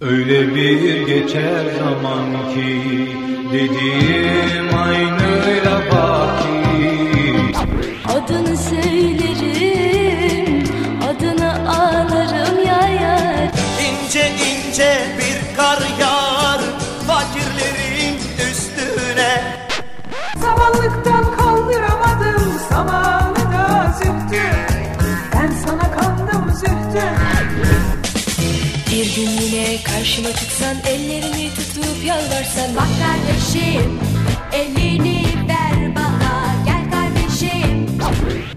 Öyle bir geçer zaman ki dediğim aynıyla baki Adını söylerim, yine karşıma çıksan ellerini tutup yalvarsan. Bak kardeşim elini ver bana. Gel kardeşim.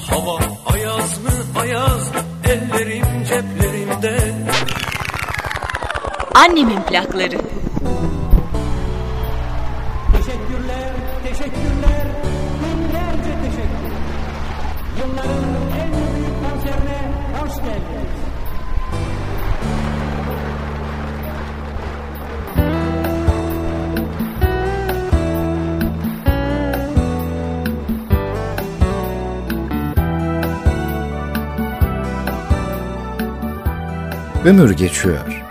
Hava ayaz mı ayaz ellerim ceplerimde. Annemin plakları. Ömür geçiyor.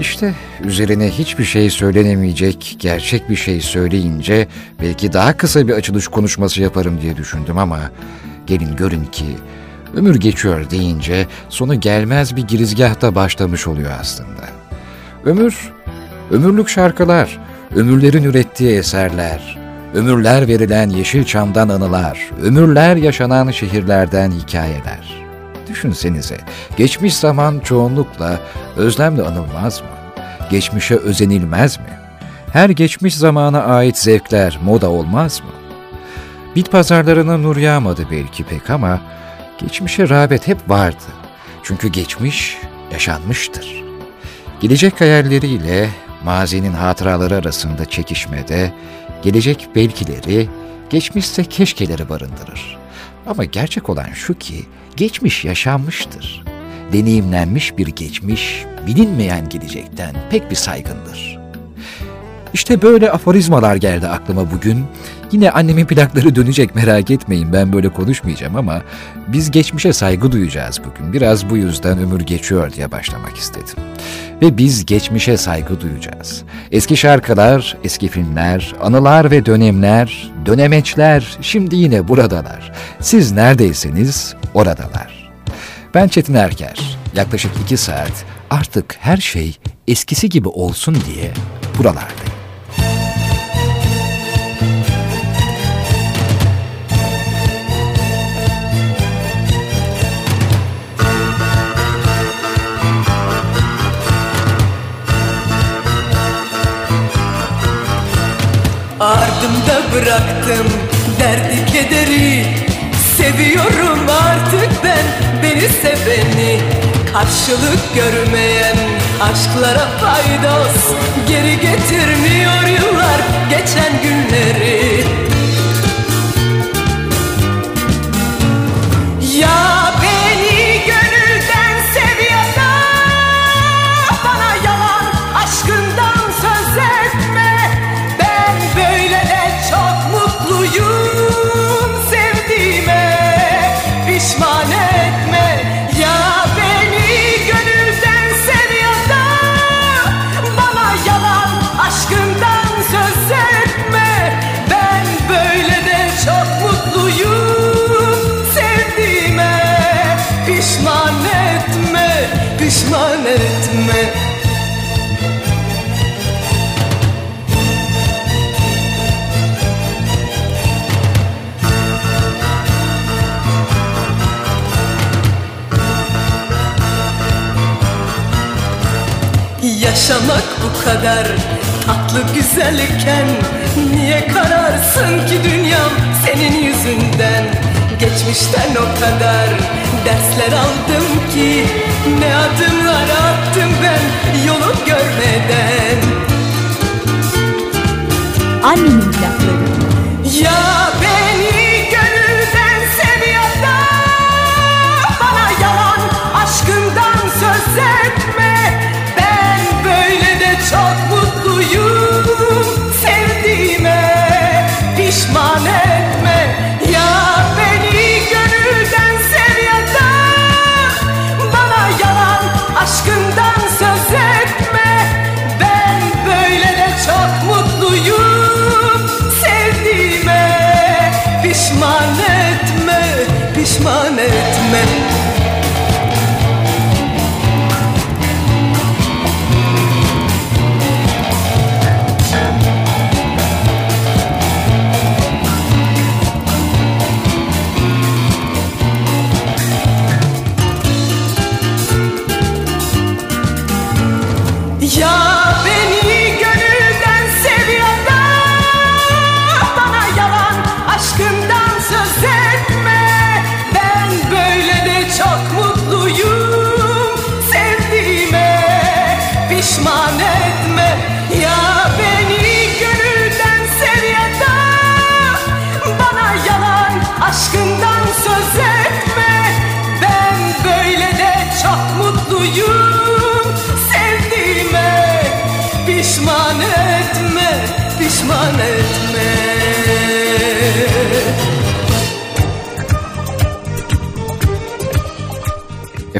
İşte üzerine hiçbir şey söylenemeyecek, gerçek bir şey söyleyince belki daha kısa bir açılış konuşması yaparım diye düşündüm ama gelin görün ki ömür geçiyor deyince sonu gelmez bir girizgahta başlamış oluyor aslında. Ömür, ömürlük şarkılar, ömürlerin ürettiği eserler, ömürler verilen yeşil çamdan anılar, ömürler yaşanan şehirlerden hikayeler. Düşünsenize, geçmiş zaman çoğunlukla özlemle anılmaz mı? Geçmişe özenilmez mi? Her geçmiş zamana ait zevkler moda olmaz mı? Bit pazarlarına nur yağmadı belki pek ama geçmişe rağbet hep vardı. Çünkü geçmiş yaşanmıştır. Gelecek hayalleriyle mazinin hatıraları arasında çekişmede, gelecek belkileri, geçmişse keşkeleri barındırır. Ama gerçek olan şu ki, geçmiş yaşanmıştır. Deneyimlenmiş bir geçmiş, bilinmeyen gelecekten pek bir saygındır. İşte böyle aforizmalar geldi aklıma bugün. Yine annemin plakları dönecek merak etmeyin ben böyle konuşmayacağım ama biz geçmişe saygı duyacağız bugün. Biraz bu yüzden ömür geçiyor diye başlamak istedim. Ve biz geçmişe saygı duyacağız. Eski şarkılar, eski filmler, anılar ve dönemler, dönemeçler şimdi yine buradalar. Siz neredeyseniz oradalar. Ben Çetin Erker. Yaklaşık iki saat artık her şey eskisi gibi olsun diye buralardayım. Bıraktım derdi kederi. Seviyorum artık ben beni seveni. Karşılık görmeyen aşklara faydos. Geri getirmiyor yıllar geçen günleri bu kadar tatlı güzelken Niye kararsın ki dünyam senin yüzünden Geçmişten o kadar dersler aldım ki Ne adımlar attım ben yolu görmeden Annemin plakları. Ya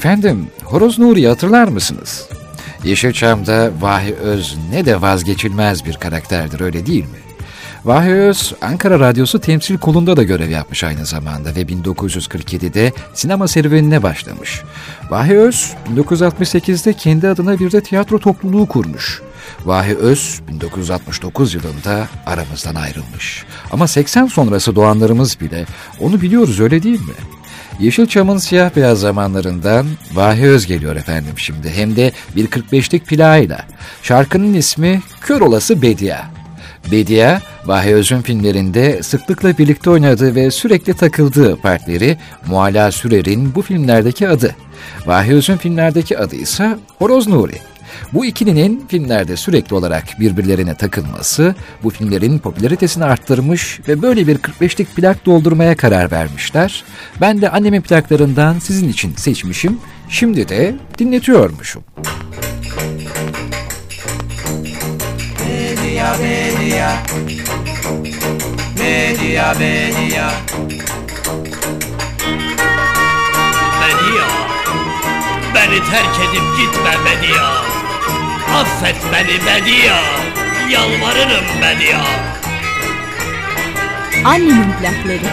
Efendim, Horoz Nuri'yi hatırlar mısınız? Yeşilçam'da Vahi Öz ne de vazgeçilmez bir karakterdir öyle değil mi? Vahi Öz, Ankara Radyosu temsil kolunda da görev yapmış aynı zamanda ve 1947'de sinema serüvenine başlamış. Vahi Öz, 1968'de kendi adına bir de tiyatro topluluğu kurmuş. Vahi Öz 1969 yılında aramızdan ayrılmış. Ama 80 sonrası doğanlarımız bile onu biliyoruz öyle değil mi? Yeşilçam'ın siyah beyaz zamanlarından Vahi Öz geliyor efendim şimdi. Hem de bir 45'lik plağıyla. Şarkının ismi Kör Olası Bedia. Bedia, Vahi Öz'ün filmlerinde sıklıkla birlikte oynadığı ve sürekli takıldığı partneri Mualla Sürer'in bu filmlerdeki adı. Vahi Öz'ün filmlerdeki adı ise Horoz Nuri. Bu ikilinin filmlerde sürekli olarak birbirlerine takılması bu filmlerin popülaritesini arttırmış ve böyle bir 45'lik plak doldurmaya karar vermişler. Ben de annemin plaklarından sizin için seçmişim. Şimdi de dinletiyormuşum. Media, media. Media, media. Beni terk edip gitme Bedia. Affet beni Bedia, yalvarırım Bedia. Annemin plakları.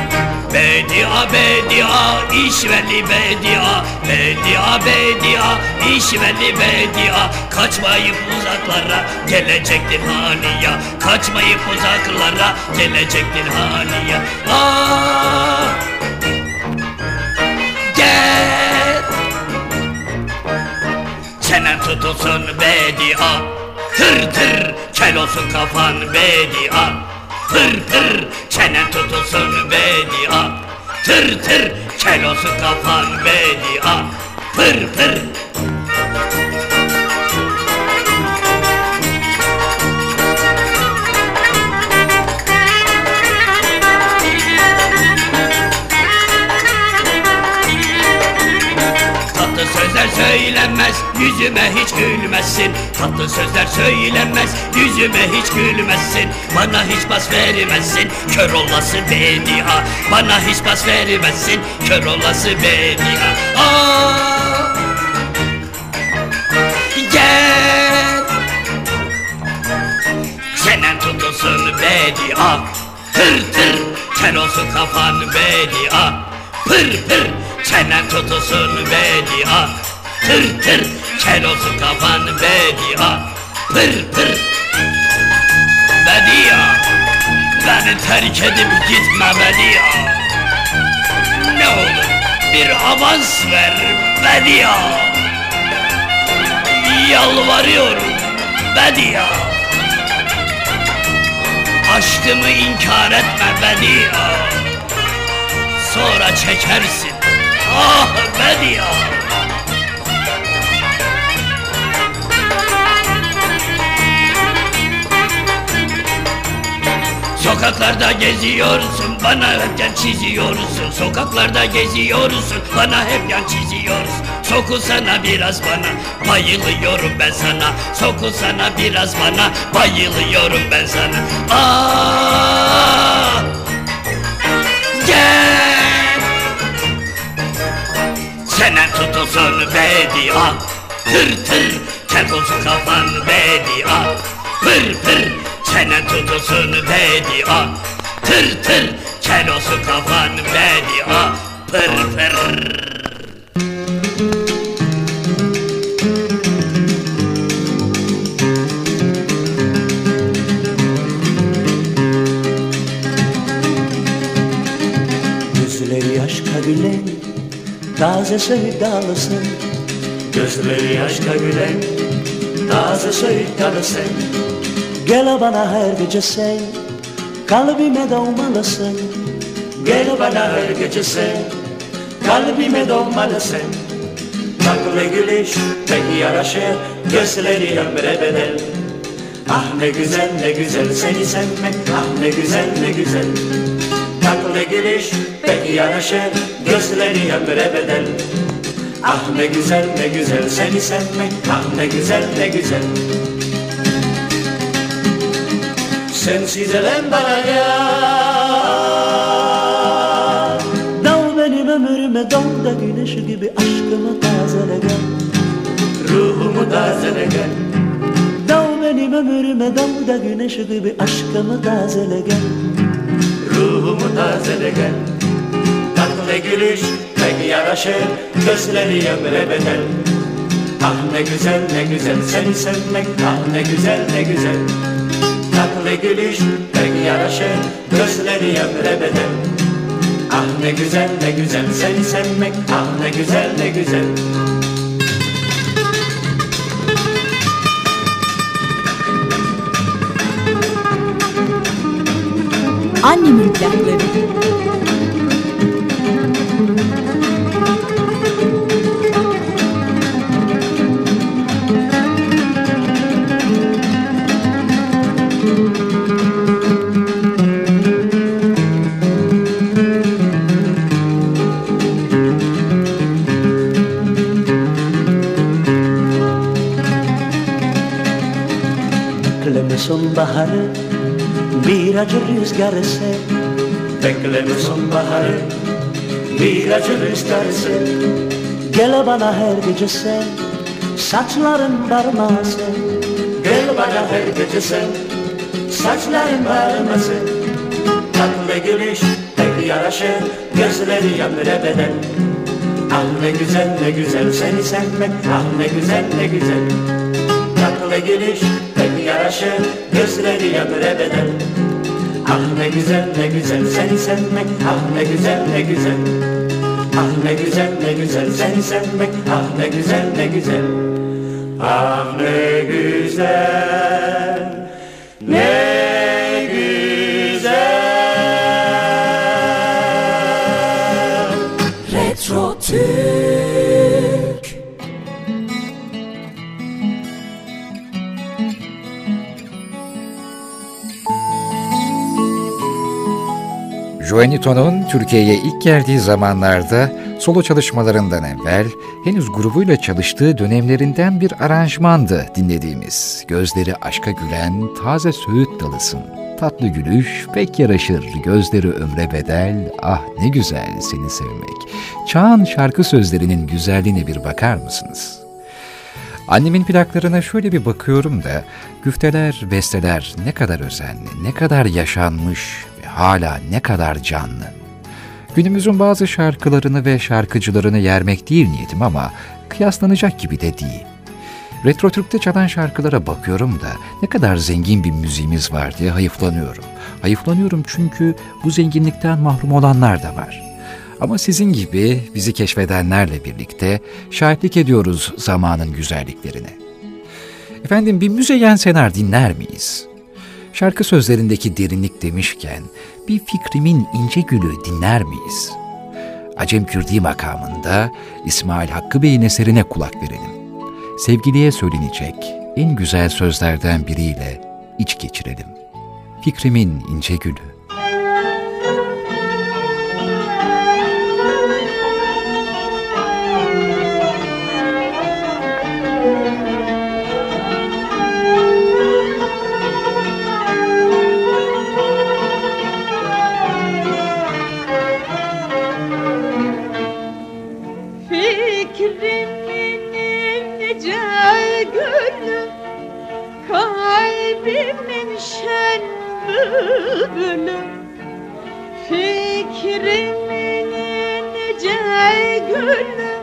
Bedia, Bedia, işveli Bedia. Bedia, Bedia, işveli Bedia. Kaçmayıp uzaklara, gelecektir haniya. Kaçmayıp uzaklara, gelecektir haniya. Ah! Gel! Tutulsun bedia. Tır tır kel olsun kafan bedia. Tır tır çenen tutulsun bedia. Tır tır kel olsun kafan bedia. Pır pır sözler söylenmez Yüzüme hiç gülmezsin Tatlı sözler söylenmez Yüzüme hiç gülmezsin Bana hiç bas vermezsin Kör olası bedia Bana hiç bas vermezsin Kör olası bedia Aa! Gel! Çenen tutulsun bedia Tır tır Kel olsun kafan bedia Pır pır Çenen tutulsun bedia Tır tır Kel olsun kafan bedia Pır pır Bedia Beni terk edip gitme Bedia Ne olur bir avans ver Bedia Yalvarıyorum Bedia Aşkımı inkar etme Bedia Sonra çekersin Ah Bedia Sokaklarda geziyorsun bana hep yan çiziyorsun. Sokaklarda geziyorsun bana hep yan çiziyorsun. Sokulsana biraz bana bayılıyorum ben sana. Sokulsana biraz bana bayılıyorum ben sana. Ah! Gel Çenen tutulsun bedia Tır tır kel olsun kafan bedia Pır pır çenen tutulsun bedia Tır tır kel olsun kafan bedia Pır. Pır gülen Taze sevdalısın. Gözleri aşka gülen. Taze karısı Gel bana her gece sen. Kalbime doğmalısın Gel bana her gece sen. Kalbime doğmalısın Tatlı gülüş pek yaraşır Gözleri ömre bedel. Ah ne güzel ne güzel seni sevmek Ah ne güzel ne güzel Tatlı gülüş pek yaraşır Gözleri ömre bedel Ah ne güzel ne güzel seni sevmek Ah ne güzel ne güzel. Sensiz elem bana ya Dal benim ömrüme dal da güneş gibi aşkımı tazele gel. Ruhumu tazele gel. Dal benim ömrüme dal da güneş gibi aşkımı tazele gel Ruhumu tazele gel. Tatlı gülüş pek yaraşır Gözleri ömre bedel. Ah ne güzel ne güzel seni sevmek Ah ne güzel ne güzel. Tatlı gülüş pek yaraşır Gözleri ömre bedel. Ah ne güzel ne güzel seni sevmek Ah ne güzel ne güzel Annemin plakları. Sonbaharı bir acı rüzgar eser Bekleme sonbaharı bir acı rüzgar eser Gel bana her gece sen saçların barmasın Gel bana her gece sen saçların barmasın Tatlı gülüş pek yaraşır gözleri ömre bedel Ah ne güzel ne güzel seni sevmek Ah ne güzel ne güzel Tatlı gülüş yaraşır Gözleri ömre bedel Ah ne güzel ne güzel seni sevmek Ah ne güzel ne güzel. Ah ne güzel ne güzel seni sevmek Ah ne güzel ne güzel. Ah ne güzel Ne Juanito'nun Türkiye'ye ilk geldiği zamanlarda solo çalışmalarından evvel henüz grubuyla çalıştığı dönemlerinden bir aranjmandı dinlediğimiz. Gözleri aşka gülen taze söğüt dalısın. Tatlı gülüş pek yaraşır, gözleri ömre bedel, ah ne güzel seni sevmek. Çağın şarkı sözlerinin güzelliğine bir bakar mısınız? Annemin plaklarına şöyle bir bakıyorum da güfteler, besteler ne kadar özenli, ne kadar yaşanmış hala ne kadar canlı. Günümüzün bazı şarkılarını ve şarkıcılarını yermek değil niyetim ama kıyaslanacak gibi de değil. Retro Türk'te çalan şarkılara bakıyorum da ne kadar zengin bir müziğimiz var diye hayıflanıyorum. Hayıflanıyorum çünkü bu zenginlikten mahrum olanlar da var. Ama sizin gibi bizi keşfedenlerle birlikte şahitlik ediyoruz zamanın güzelliklerine. Efendim bir Müzeyyen Senar dinler miyiz? Şarkı sözlerindeki derinlik demişken bir fikrimin ince gülü dinler miyiz? Acem Kürdi makamında İsmail Hakkı Bey'in eserine kulak verelim. Sevgiliye söylenecek en güzel sözlerden biriyle iç geçirelim. Fikrimin ince gülü. Fikrimin ince gülü Kalbimin şen bülbülü. Fikrimin ince gülü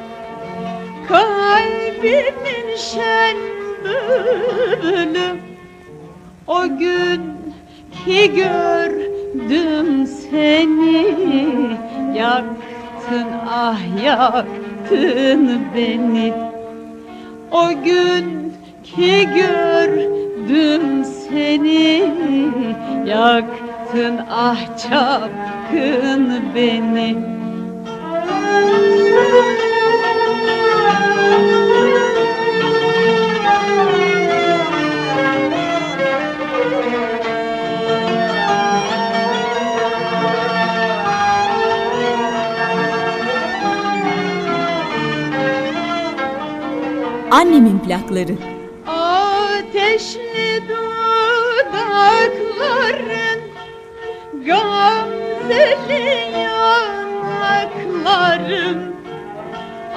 Kalbimin şen bülbülü. O gün ki gördüm seni Yaktın ah yaktın beni. O gün ki gördüm seni Yaktın ah çapkın beni Annemin plakları. Ateşli dudakların Gamzeli yanakların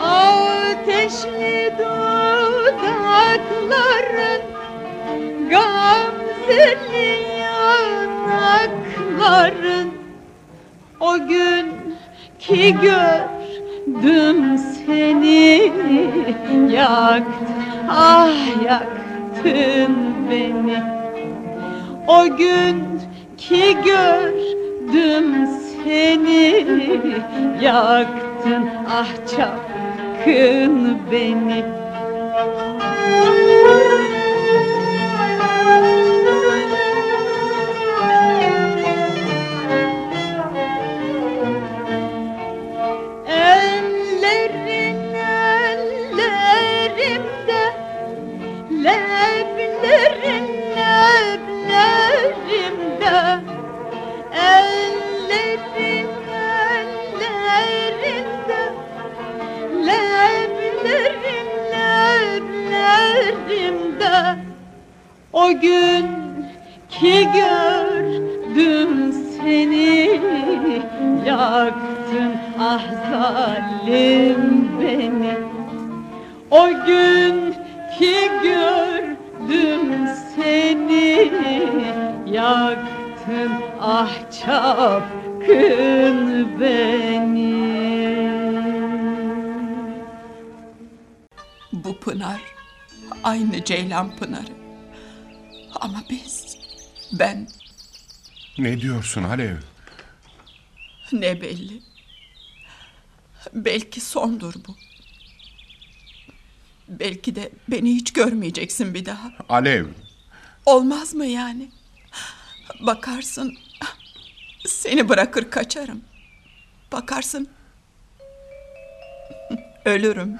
Ateşli dudakların Gamzeli yanakların O gün ki gördüm seni Yaktın, ah yaktın beni. O gün ki gördüm seni Yaktın, ah çapkın beni. Ellerin leblerimde O gün ki gördüm seni Yaktın ah zalim beni. O gün ki gördüm seni Yaktın ah çapkın beni. Bu pınar aynı Ceylan Pınarı. Ama biz, ben Ne diyorsun Alev? ne belli. Belki sondur bu. Belki de beni hiç görmeyeceksin bir daha. Alev. Olmaz mı yani? Bakarsın seni bırakır kaçarım. Bakarsın ölürüm.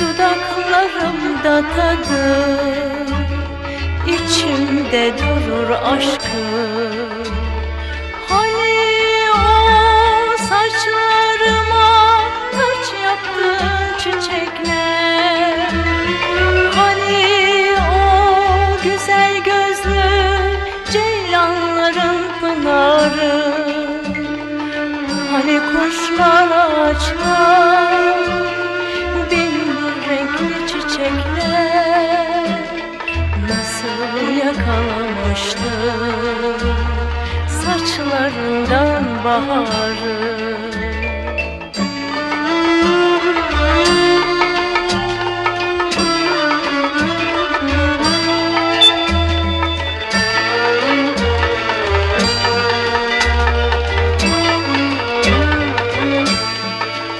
Dudaklarımda tadı İçimde durur aşkım baharı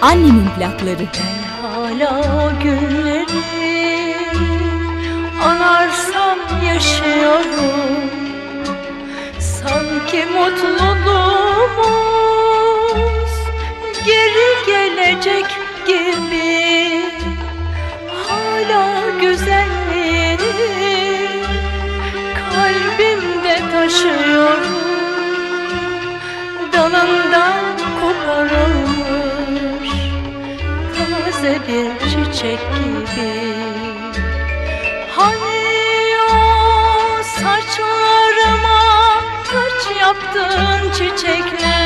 Annemin plakları. Hala o günleri anarsam yaşıyorum taze bir çiçek gibi. Hani o saçlarıma taç yaptın çiçekler?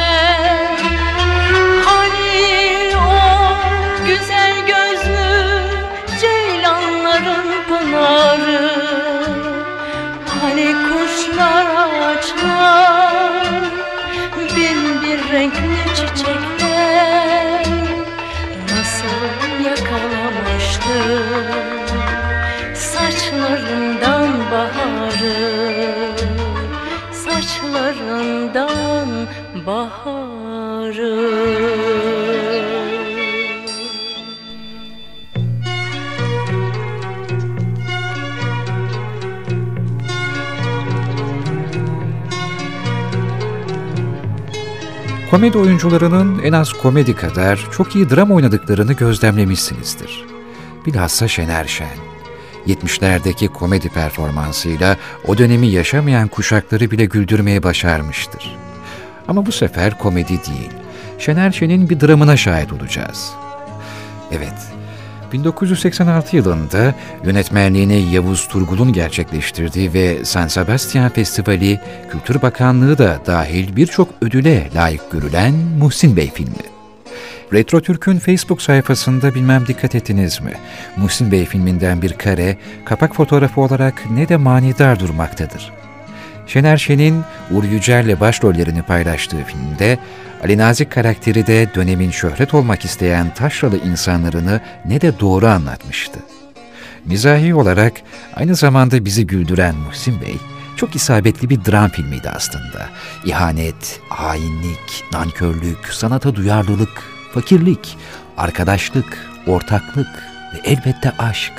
Komedi oyuncularının en az komedi kadar çok iyi dram oynadıklarını gözlemlemişsinizdir. Bilhassa Şener Şen. 70'lerdeki komedi performansıyla o dönemi yaşamayan kuşakları bile güldürmeye başarmıştır. Ama bu sefer komedi değil, Şener Şen'in bir dramına şahit olacağız. Evet, 1986 yılında yönetmenliğini Yavuz Turgul'un gerçekleştirdiği ve San Sebastian Festivali Kültür Bakanlığı da dahil birçok ödüle layık görülen Muhsin Bey filmi. Retro Türk'ün Facebook sayfasında bilmem dikkat ettiniz mi? Muhsin Bey filminden bir kare, kapak fotoğrafı olarak ne de manidar durmaktadır. Şener Şen'in Uğur Yücel'le başrollerini paylaştığı filmde Ali Nazik karakteri de dönemin şöhret olmak isteyen taşralı insanlarını ne de doğru anlatmıştı. Mizahi olarak aynı zamanda bizi güldüren Muhsin Bey, çok isabetli bir dram filmiydi aslında. İhanet, hainlik, nankörlük, sanata duyarlılık, fakirlik, arkadaşlık, ortaklık ve elbette aşk.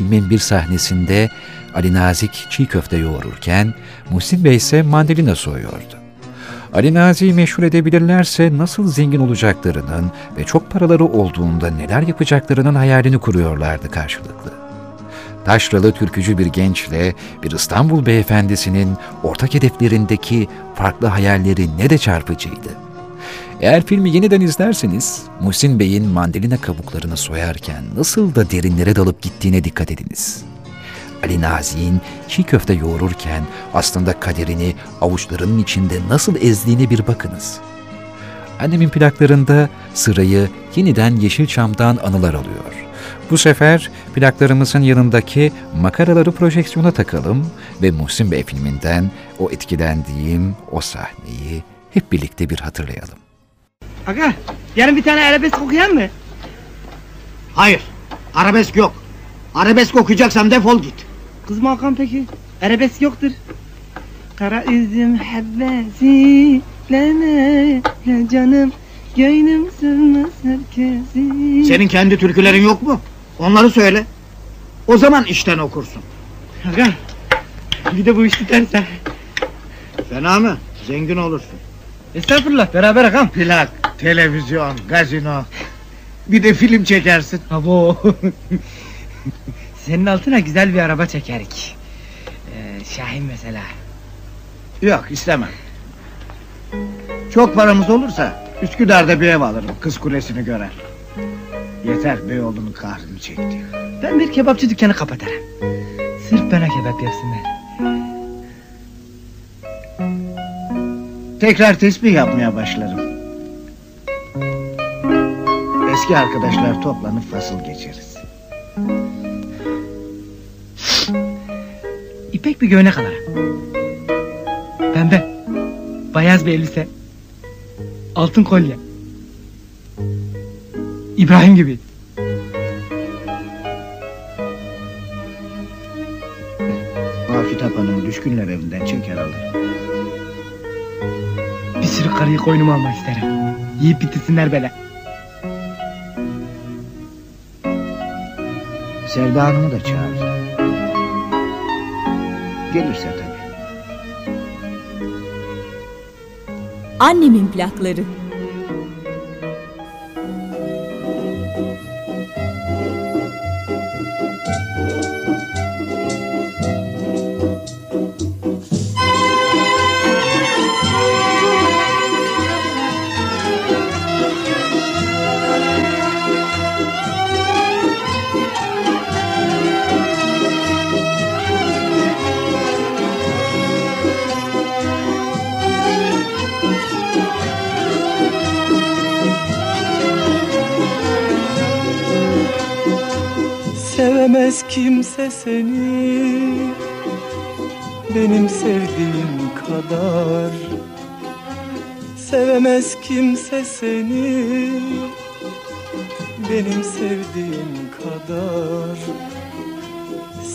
Filmin bir sahnesinde Ali Nazik çiğ köfte yoğururken Muhsin Bey ise mandalina soyuyordu. Ali Nazik'i meşhur edebilirlerse nasıl zengin olacaklarının ve çok paraları olduğunda neler yapacaklarının hayalini kuruyorlardı karşılıklı. Taşralı türkücü bir gençle bir İstanbul beyefendisinin ortak hedeflerindeki farklı hayalleri ne de çarpıcıydı. Eğer filmi yeniden izlerseniz Muhsin Bey'in mandalina kabuklarını soyarken nasıl da derinlere dalıp gittiğine dikkat ediniz. Ali Nazi'nin çiğ köfte yoğururken aslında kaderini avuçlarının içinde nasıl ezdiğine bir bakınız. Annemin plaklarında sırayı yeniden Yeşilçam'dan anılar alıyor. Bu sefer plaklarımızın yanındaki makaraları projeksiyona takalım ve Muhsin Bey filminden o etkilendiğim o sahneyi hep birlikte bir hatırlayalım. Aga yarın bir tane arabesk okuyalım mı? Hayır. Arabesk yok. Arabesk okuyacaksam defol git. Kızma Hakan peki. Arabesk yoktur. Kara üzüm hebbesi leme le canım Gönlüm sığmaz herkesi Senin kendi türkülerin yok mu? Onları söyle. O zaman işten okursun. Aga bir de bu iş tutarsa Fena mı? Zengin olursun. Estağfurullah beraber agam Plak, televizyon, gazino. Bir de film çekersin. Abo Senin altına güzel bir araba çekerik ee, Şahin mesela Yok istemem. Çok paramız olursa Üsküdar'da bir ev alırım. Kız kulesini görer. Yeter Beyoğlu'nun kahrını çekti. Ben bir kebapçı dükkanı kapatırım Sırf bana kebap yapsınlar Tekrar tesbih yapmaya başlarım. Eski arkadaşlar toplanıp fasıl geçeriz. İpek bir göğnek alırım Pembe Bayaz bir elbise Altın kolye İbrahim gibi Afitap Hanım düşkünler evinden çeker alır. Sürü karıyı koynuma almak isterim Yiyip bitirsinler böyle Sevda Hanım'ı da çağır. Gelirse tabii. Annemin plakları. Kimse seni? Benim sevdiğim kadar. Sevemez kimse seni. Benim sevdiğim kadar.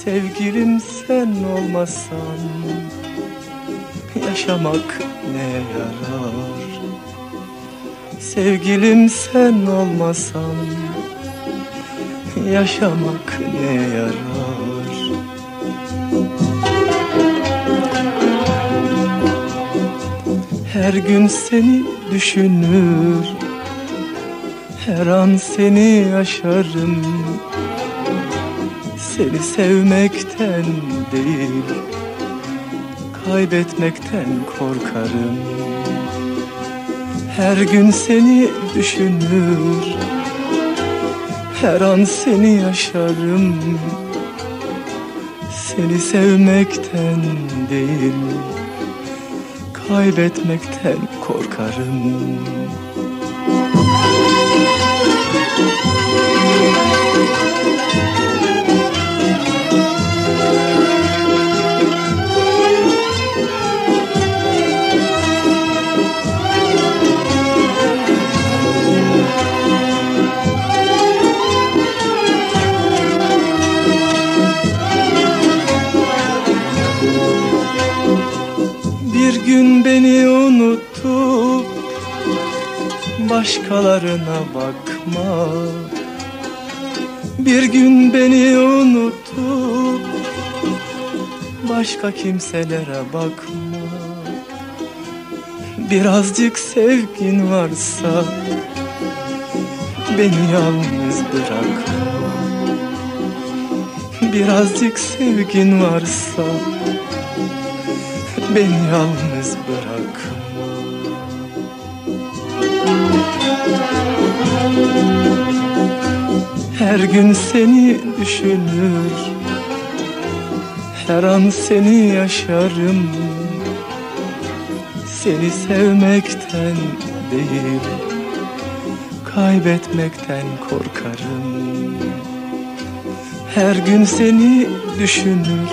Sevgilim sen olmasan yaşamak ne yarar? Sevgilim sen olmasan yaşamak ne yarar? Her gün seni düşünür Her an seni yaşarım. Seni sevmekten değil Kaybetmekten korkarım. Her gün seni düşünür Her an seni yaşarım. Seni sevmekten değil kaybetmekten korkarım. Bir gün beni unutup başkalarına bakma. Bir gün beni unutup başka kimselere bakma. Birazcık sevgin varsa beni yalnız bırakma Birazcık sevgin varsa beni yalnız Her gün seni düşünür. Her an seni yaşarım. Seni sevmekten değil Kaybetmekten korkarım. Her gün seni düşünür.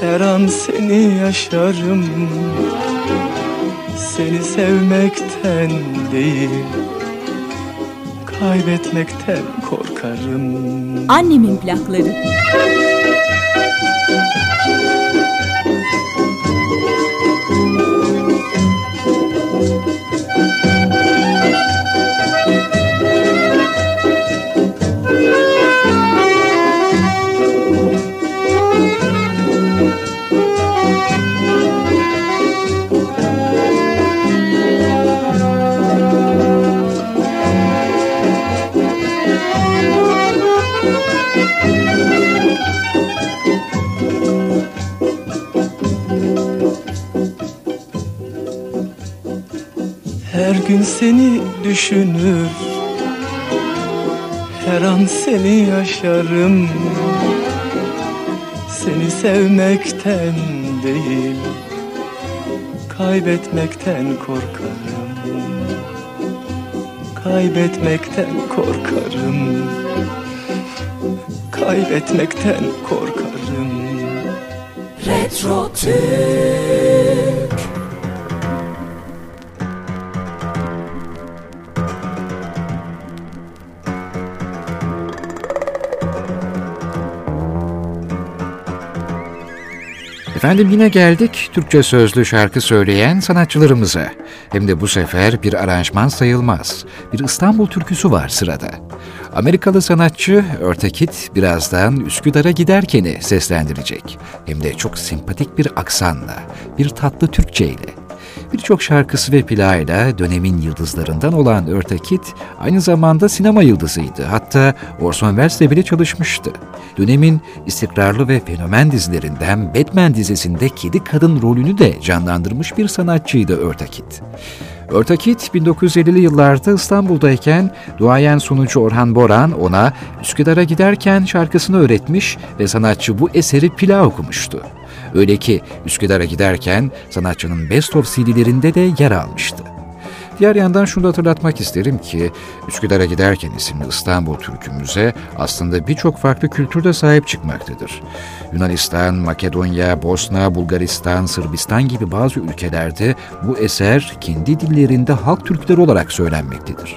Her an seni yaşarım. Seni sevmekten değil Kaybetmekten korkarım Annemin plakları. Seni düşünür. Her an seni yaşarım. Seni sevmekten değil Kaybetmekten korkarım. Kaybetmekten korkarım. Kaybetmekten korkarım. Retro Türk Efendim yine geldik Türkçe sözlü şarkı söyleyen sanatçılarımıza. Hem de bu sefer bir aranjman sayılmaz. Bir İstanbul türküsü var sırada. Amerikalı sanatçı Örtekit birazdan Üsküdar'a giderkeni seslendirecek. Hem de çok sempatik bir aksanla, bir tatlı Türkçe ile. Birçok şarkısı ve plağıyla dönemin yıldızlarından olan Örtekit aynı zamanda sinema yıldızıydı. Hatta Orson Welles'le bile çalışmıştı. Dönemin istikrarlı ve fenomen dizilerinden Batman dizisinde kedi kadın rolünü de canlandırmış bir sanatçıydı Örtekit. Örtakit 1950'li yıllarda İstanbul'dayken duayen sunucu Orhan Boran ona Üsküdar'a giderken şarkısını öğretmiş ve sanatçı bu eseri plağa okumuştu. Öyle ki Üsküdar'a giderken sanatçının Best of CD'lerinde de yer almıştı. Diğer yandan şunu da hatırlatmak isterim ki Üsküdar'a giderken isimli İstanbul türkümüze aslında birçok farklı kültürde sahip çıkmaktadır. Yunanistan, Makedonya, Bosna, Bulgaristan, Sırbistan gibi bazı ülkelerde bu eser kendi dillerinde halk türküleri olarak söylenmektedir.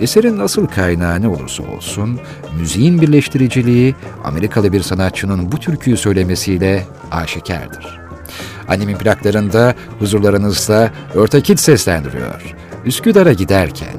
Eserin asıl kaynağı ne olursa olsun, müziğin birleştiriciliği Amerikalı bir sanatçının bu türküyü söylemesiyle aşikardır. Annemin plaklarında huzurlarınızda Örtakit seslendiriyor. Üsküdar'a giderken.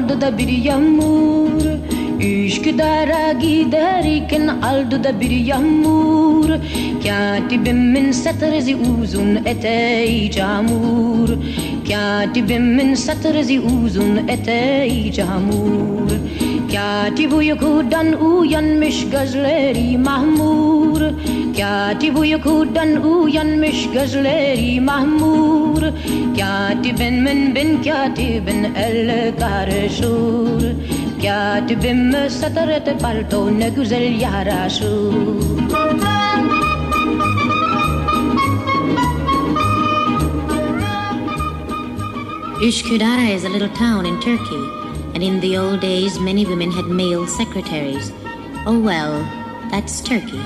Aldı da bir yağmur. Üsküdar'a giderken aldı da bir yağmur. Katibimin satırızı uzun eteği camur. Katibimin satırızı uzun eteği camur. Katip uykudan uyanmış gözleri mahmur كاتب يكودا أويا مش جزلري محمور كاتب من بن كاتب الكارشور كاتب سترة بالتو نجزل يا رسول Üsküdar is a little town in Turkey, and in the old days many women had male secretaries. Oh well, that's Turkey.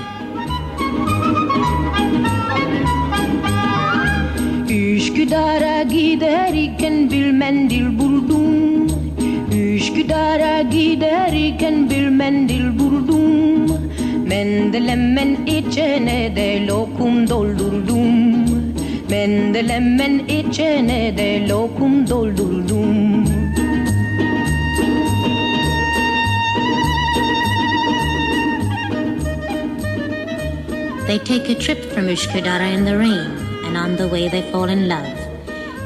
Üsküdar'a giderken bir mendil buldum. Üsküdar'a giderken bir mendil buldum. Mendelemen içine de lokum doldurdum. Mendelemen içine de lokum doldurdum They take a trip from Üsküdar in the rain, and on the way they fall in love.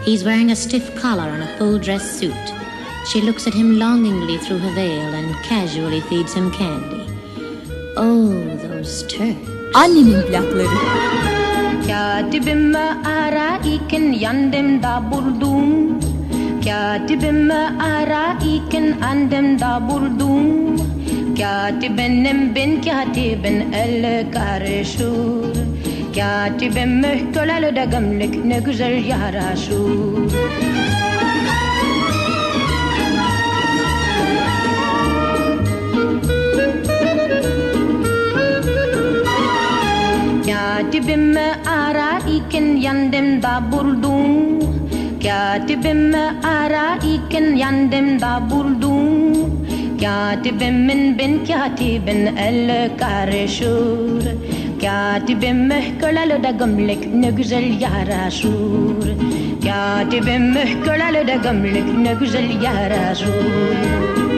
He's wearing a stiff collar and a full dress suit. She looks at him longingly through her veil and casually feeds him candy. Oh, those Turks. Annemin plakları. Katibimi ararken yanımda buldum Katibimi ararken andımda buldum Katibenim bin katibin el karışır Katibim mühköleli de gömlek ne güzel yaraşır Katibimi ararken yanımda buldum Katibimi ararken yanımda buldum Katibimin bin katibin el karışır Katibim mühköleli de gömlek ne güzel yaraşır Katibim mühköleli de gömlek ne güzel yaraşır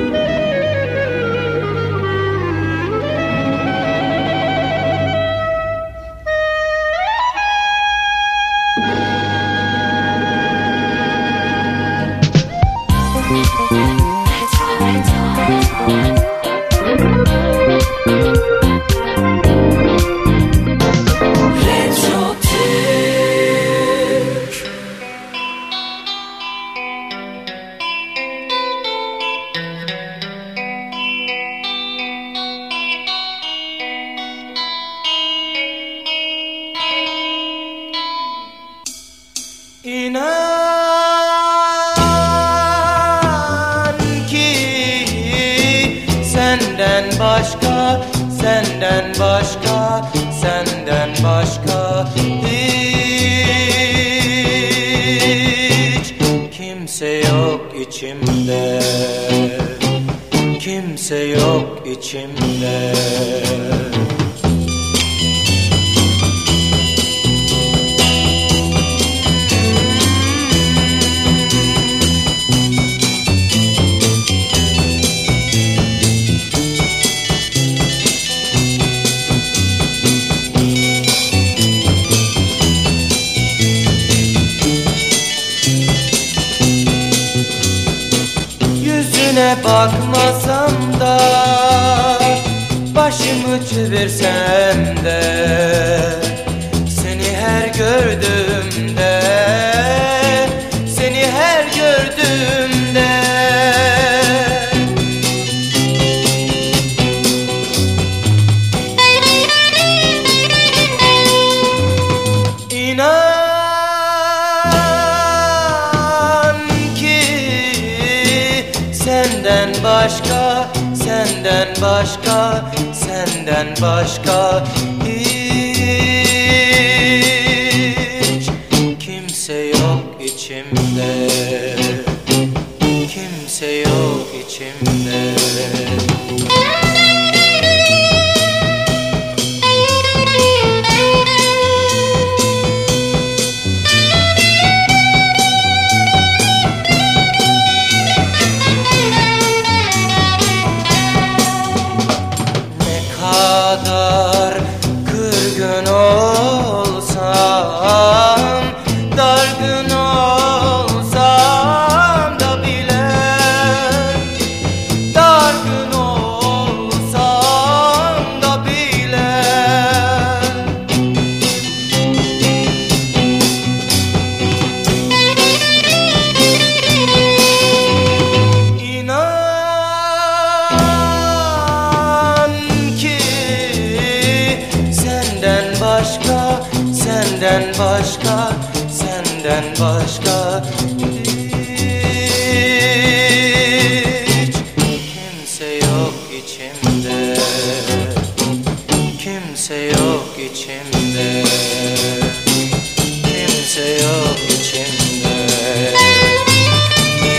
kimse yok içimde,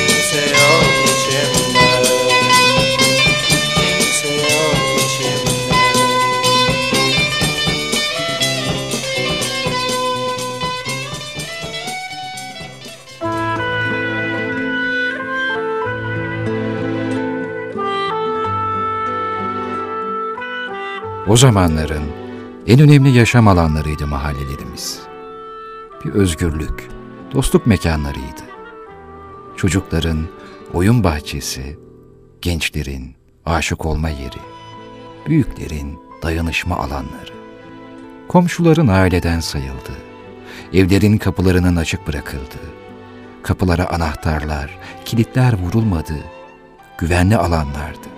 kimse yok içimde. Kimse yok içimde O zamanların en önemli yaşam alanlarıydı mahallelerimiz. Bir özgürlük, dostluk mekanlarıydı. Çocukların oyun bahçesi, gençlerin aşık olma yeri, büyüklerin dayanışma alanları. Komşuların aileden sayıldı. Evlerin kapılarının açık bırakıldı. Kapılara anahtarlar, kilitler vurulmadı. Güvenli alanlardı.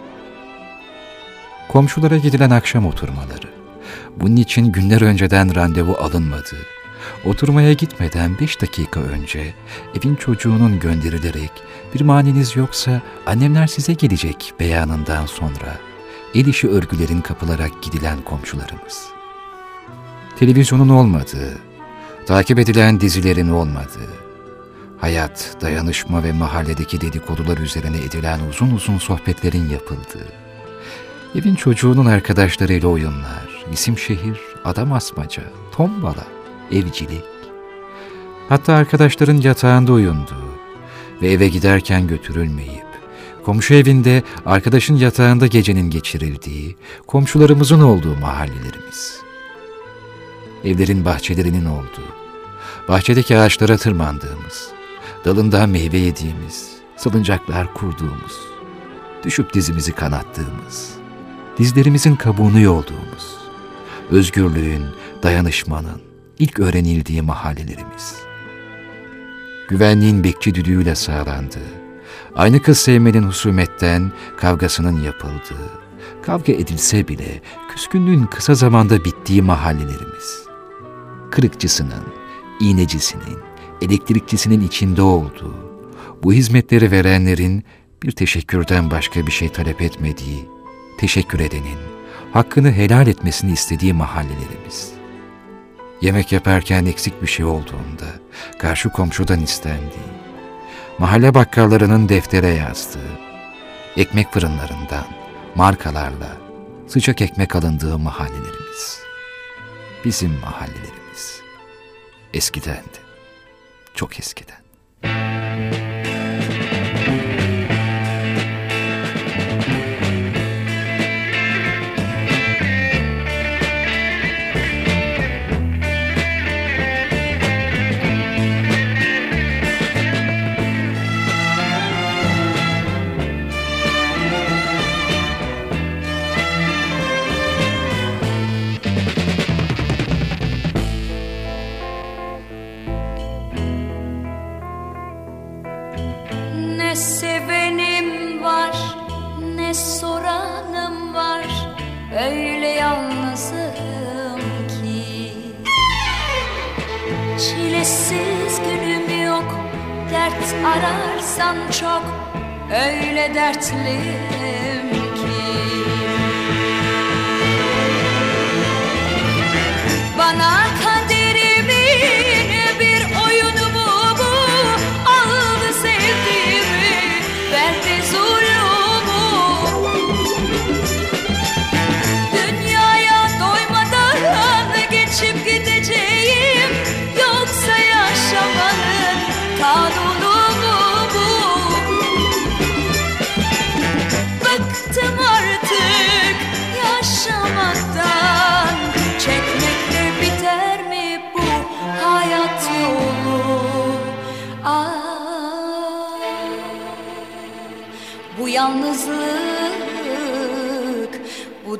Komşulara gidilen akşam oturmaları. Bunun için günler önceden randevu alınmadı. Oturmaya gitmeden beş dakika önce evin çocuğunun gönderilerek bir maniniz yoksa annemler size gelecek beyanından sonra el işi örgülerin kapılarak gidilen komşularımız. Televizyonun olmadığı, takip edilen dizilerin olmadığı, hayat, dayanışma ve mahalledeki dedikodular üzerine edilen uzun uzun sohbetlerin yapıldığı, Evin çocuğunun arkadaşlarıyla oyunlar, isim şehir, adam asmaca, tombala, evcilik. Hatta arkadaşların yatağında uyunduğu ve eve giderken götürülmeyip, komşu evinde arkadaşın yatağında gecenin geçirildiği, komşularımızın olduğu mahallelerimiz. Evlerin bahçelerinin olduğu, bahçedeki ağaçlara tırmandığımız, dalından meyve yediğimiz, salıncaklar kurduğumuz, düşüp dizimizi kanattığımız, dizlerimizin kabuğunu yolduğumuz, özgürlüğün, dayanışmanın ilk öğrenildiği mahallelerimiz. Güvenliğin bekçi düdüğüyle sağlandığı, aynı kız sevmenin husumetten kavgasının yapıldığı, kavga edilse bile küskünlüğün kısa zamanda bittiği mahallelerimiz. Kırıkçısının, iğnecisinin, elektrikçisinin içinde olduğu, bu hizmetleri verenlerin bir teşekkürden başka bir şey talep etmediği, teşekkür edenin, hakkını helal etmesini istediği mahallelerimiz. Yemek yaparken eksik bir şey olduğunda karşı komşudan istendiği, mahalle bakkallarının deftere yazdığı, ekmek fırınlarından markalarla sıcak ekmek alındığı mahallelerimiz. Bizim mahallelerimiz. Eskidendi. Çok eskiden. Ne Dert ararsan çok Öyle dertliyim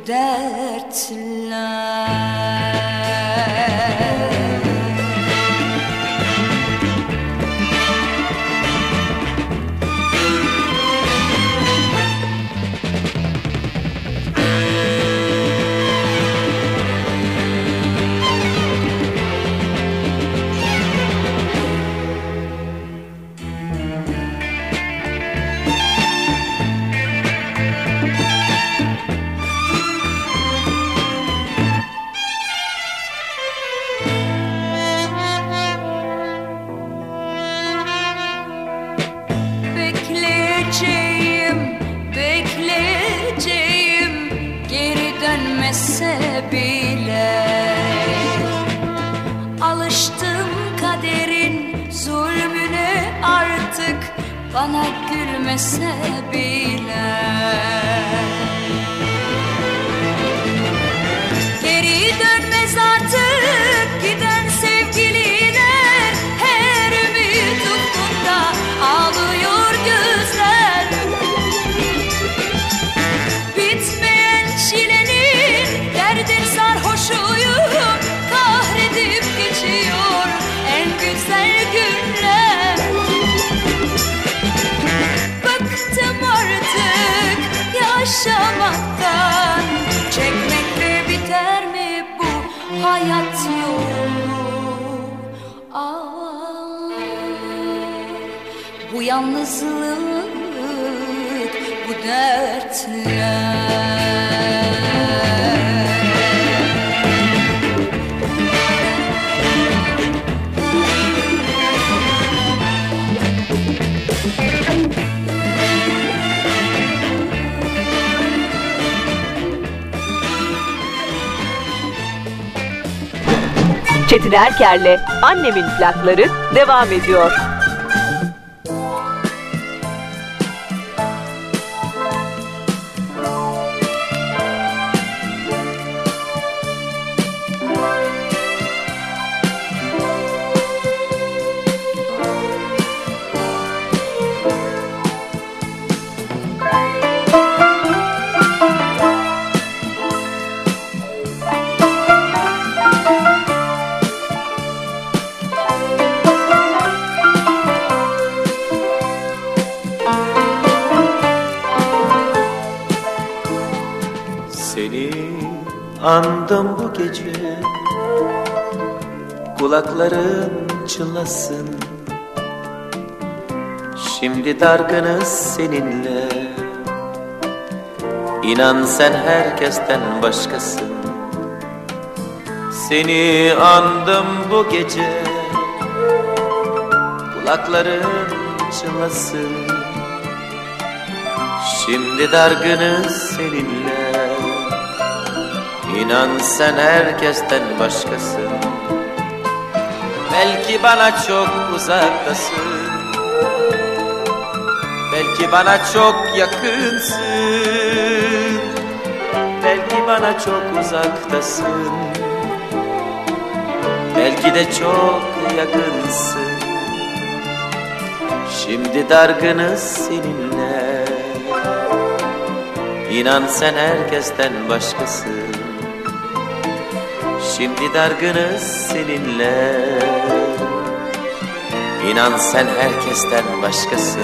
dertler gülmese bile. Geri dönmez artık Çetin Erker'le Annemin plakları devam ediyor. Kulakların çınlasın. Şimdi dargınız seninle. İnan sen herkesten başkasın. Seni andım bu gece. Kulakların çınlasın. Şimdi dargınız seninle. İnan sen herkesten başkasın Belki bana çok uzaktasın. Belki bana çok yakınsın. Belki bana çok uzaktasın. Belki de çok yakınsın. Şimdi dargınız seninle. İnan sen herkesten başkasın Şimdi dargınız seninle İnan sen herkesten başkasın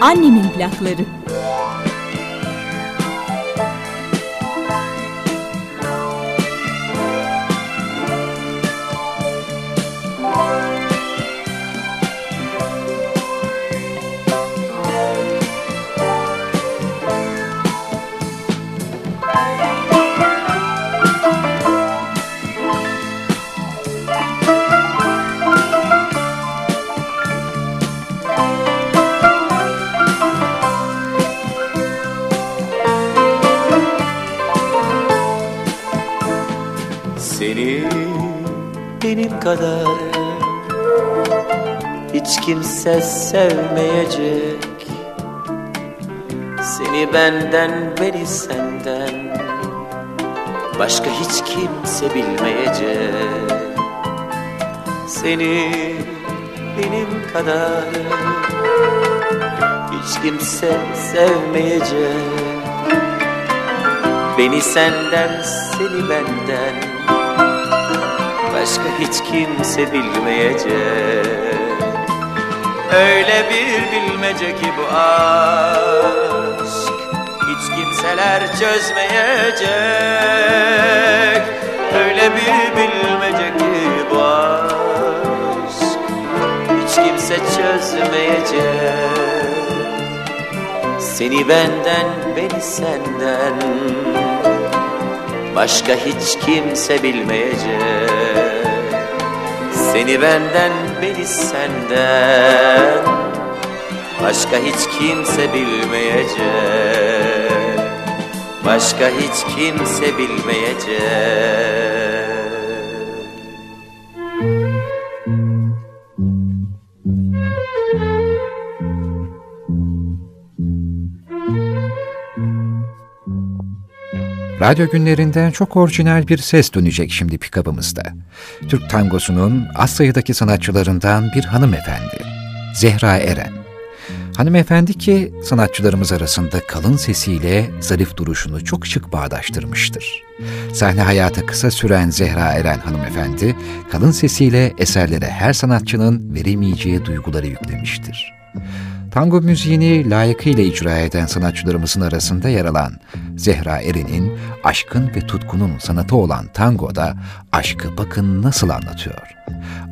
Annemin plakları. Benden beni senden. Başka hiç kimse bilmeyecek. Seni benim kadar Hiç kimse sevmeyecek. Beni senden seni benden Başka hiç kimse bilmeyecek. Öyle bir bilmece ki bu aşk Kimseler çözmeyecek. Öyle bir bilmece ki bu aşk. Hiç kimse çözmeyecek. Seni benden beni senden. Başka hiç kimse bilmeyecek. Seni benden beni senden. Başka hiç kimse bilmeyecek Başka hiç kimse bilmeyecek Radyo günlerinden çok orijinal bir ses dönecek şimdi pikabımızda. Türk tangosunun az sayıdaki sanatçılarından bir hanımefendi. Zehra Eren. Hanımefendi ki sanatçılarımız arasında kalın sesiyle zarif duruşunu çok şık bağdaştırmıştır. Sahne hayatı kısa süren Zehra Eren hanımefendi, kalın sesiyle eserlere her sanatçının veremeyeceği duyguları yüklemiştir. Tango müziğini layıkıyla icra eden sanatçılarımızın arasında yer alan Zehra Eren'in aşkın ve tutkunun sanatı olan tangoda aşkı bakın nasıl anlatıyor.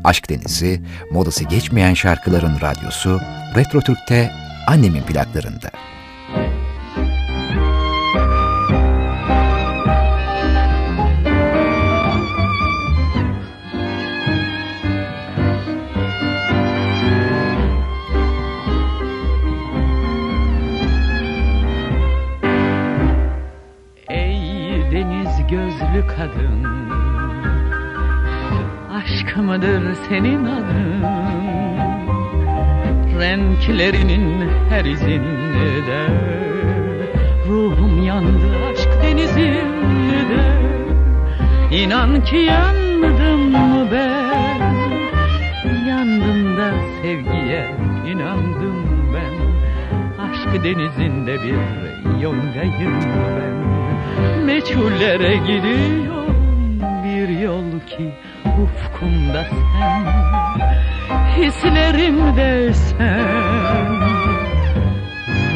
Aşk Denizi, modası geçmeyen şarkıların radyosu Retro Türk'te annemin plaklarında. Kadın Aşk mıdır senin adın. Renklerinin her izinde Ruhum yandı aşk denizinde İnan ki yandım mı ben? Yandım da sevgiye inandım ben. Aşk denizinde bir yongayım ben Meçhullere gidiyorum bir yol ki ufkumda sen Hislerimde sen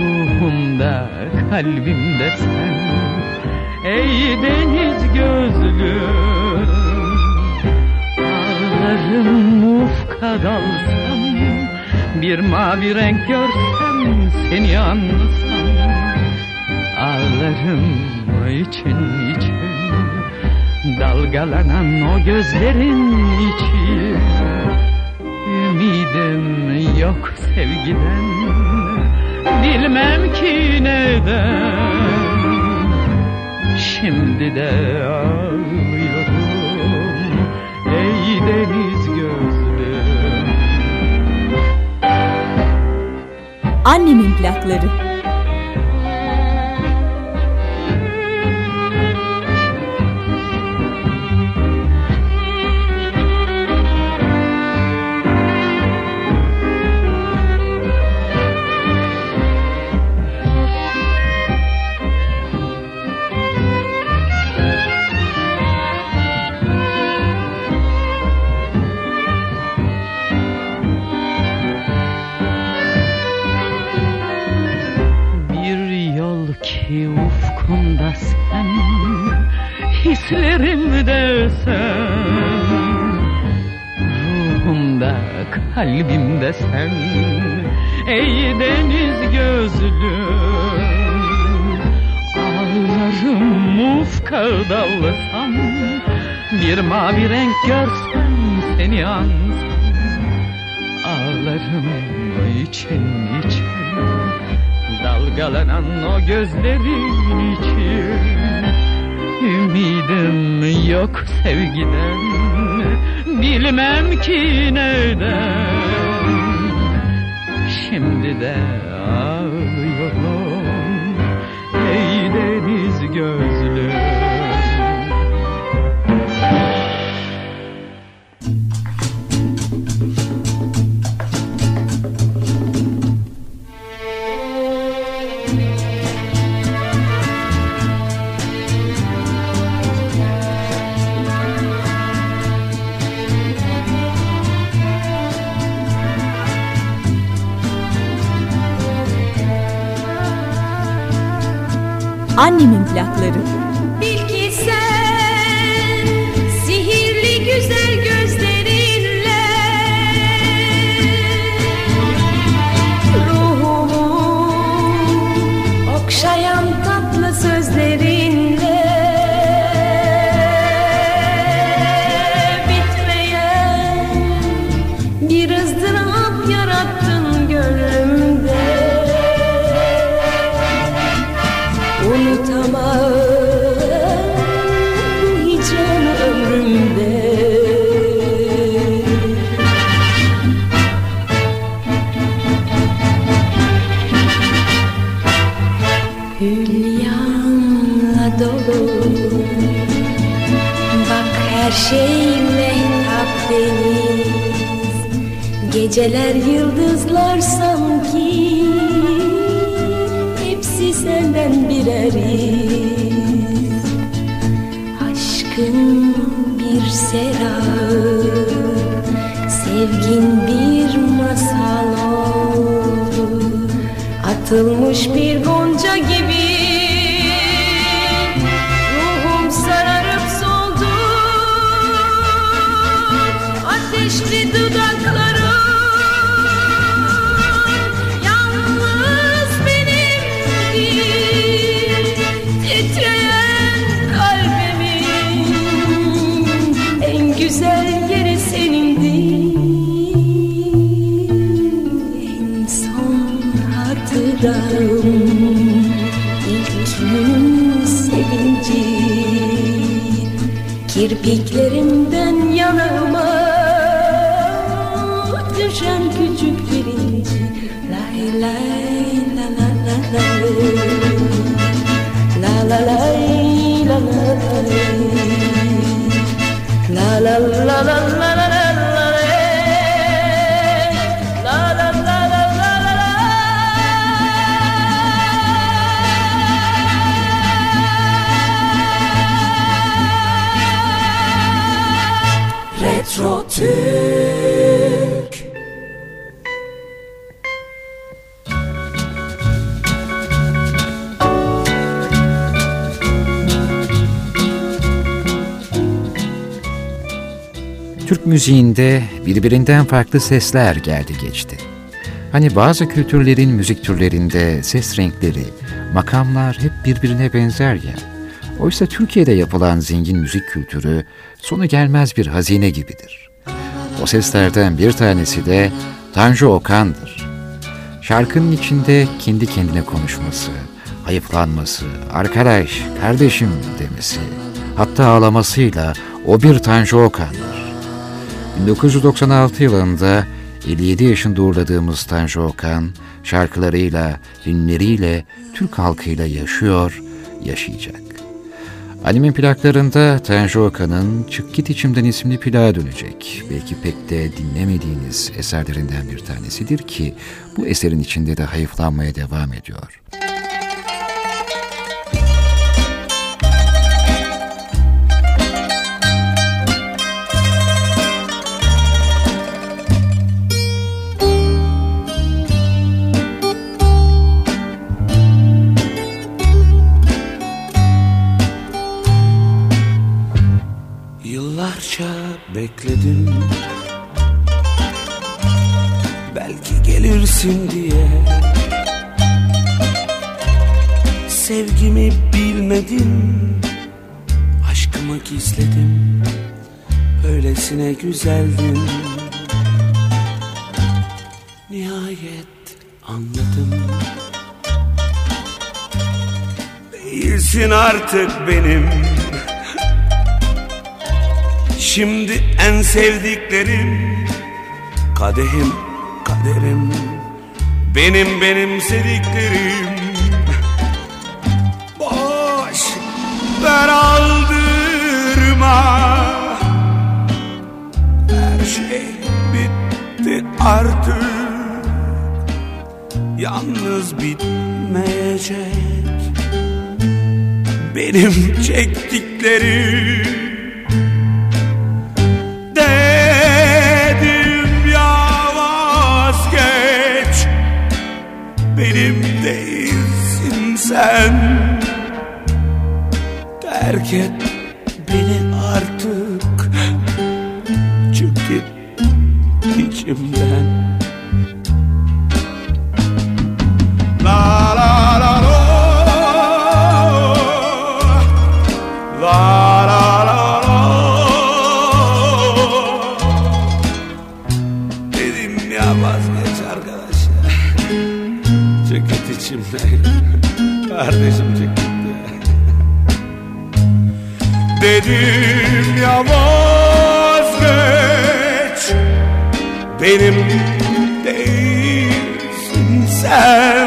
Ruhumda kalbimde sen. Ey deniz gözlüm Ağlarım ufka dalsam Bir mavi renk görsem seni anlasam. Ağlarım için için Dalgalanan o gözlerin içi Ümidim yok sevgiden Bilmem ki neden. Şimdi de ağlıyorum Ey deniz gözlüm. Annemin plakları. Kalbimde sen Ey deniz gözlüm Ağlarım ufka dalsam Bir mavi renk görsem seni ansam Ağlarım için için Dalgalanan o gözlerin için. Ümidim Yok sevgiden bilmem ki neden Şimdi de ağlıyorum. Ey deniz gözlüm Annemin birbirinden farklı sesler geldi geçti. Hani bazı kültürlerin müzik türlerinde ses renkleri, makamlar hep birbirine benzer ya. Oysa Türkiye'de yapılan zengin müzik kültürü sonu gelmez bir hazine gibidir. O seslerden bir tanesi de Tanju Okan'dır. Şarkının içinde kendi kendine konuşması, ayıplanması, arkadaş, kardeşim demesi, hatta ağlamasıyla o bir Tanju Okan'dır. 1996 yılında 57 yaşında uğurladığımız Tanju Okan, şarkılarıyla, filmleriyle, Türk halkıyla yaşıyor, yaşayacak. Animin plaklarında Tanju Okan'ın Çık Git İçimden isimli plağa dönecek. Belki pek de dinlemediğiniz eserlerinden bir tanesidir ki bu eserin içinde de hayıflanmaya devam ediyor. Bilmedim. Aşkımı gizledim. Öylesine güzeldin Nihayet anladım. Değilsin artık benim. Şimdi en sevdiklerim. Kadehim kaderim. Benim benim ver aldırma. Her şey bitti artık. Yalnız bitmeyecek. Benim çektiklerim. Dedim ya vazgeç. Benim değilsin sen Terk et beni artık. Çık git içimden Dedim ya vazgeç Benim değilsin sen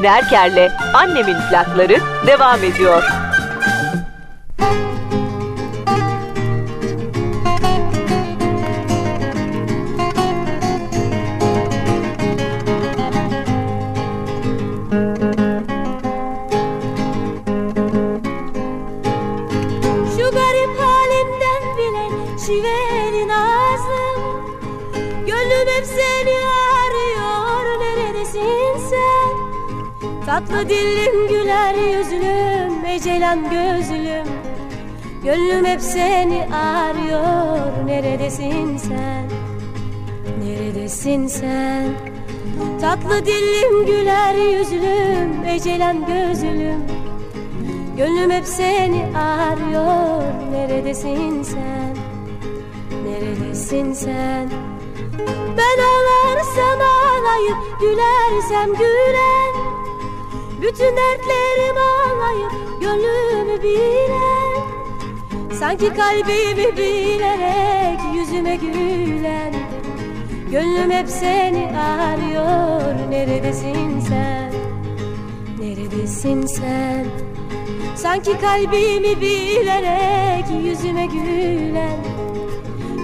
Çetin Erker'le Annemin plakları devam ediyor. Gönlüm hep seni arıyor. Neredesin sen? Neredesin sen? Tatlı dilim güler yüzlüm ecelen gözlüm. Gönlüm hep seni arıyor. Neredesin sen? Neredesin sen? Ben ağlarsam ağlayıp Gülersem gülen. Bütün dertlerim ağlayıp Gönlümü bilen Sanki kalbimi bilerek Yüzüme gülen Gönlüm hep seni arıyor. Neredesin sen? Neredesin sen? Sanki kalbimi bilerek yüzüme gülen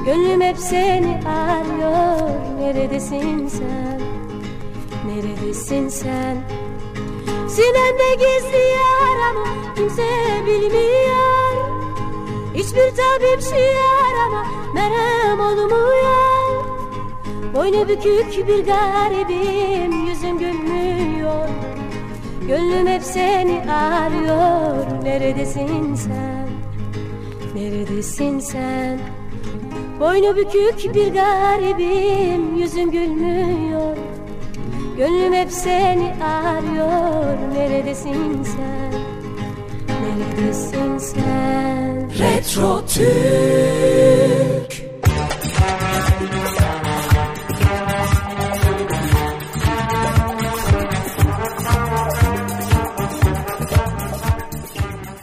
Gönlüm hep seni arıyor. Neredesin sen? Neredesin sen? Sinemde gizli yaramı kimse bilmiyor Hiçbir tabip şiarama merhem olmuyor Boynu bükük bir garibim yüzüm gülmüyor Gönlüm hep seni arıyor Neredesin sen? Neredesin sen? Boynu bükük bir garibim Yüzüm gülmüyor Gönlüm hep seni arıyor Neredesin sen? Neredesin sen? Retro Türk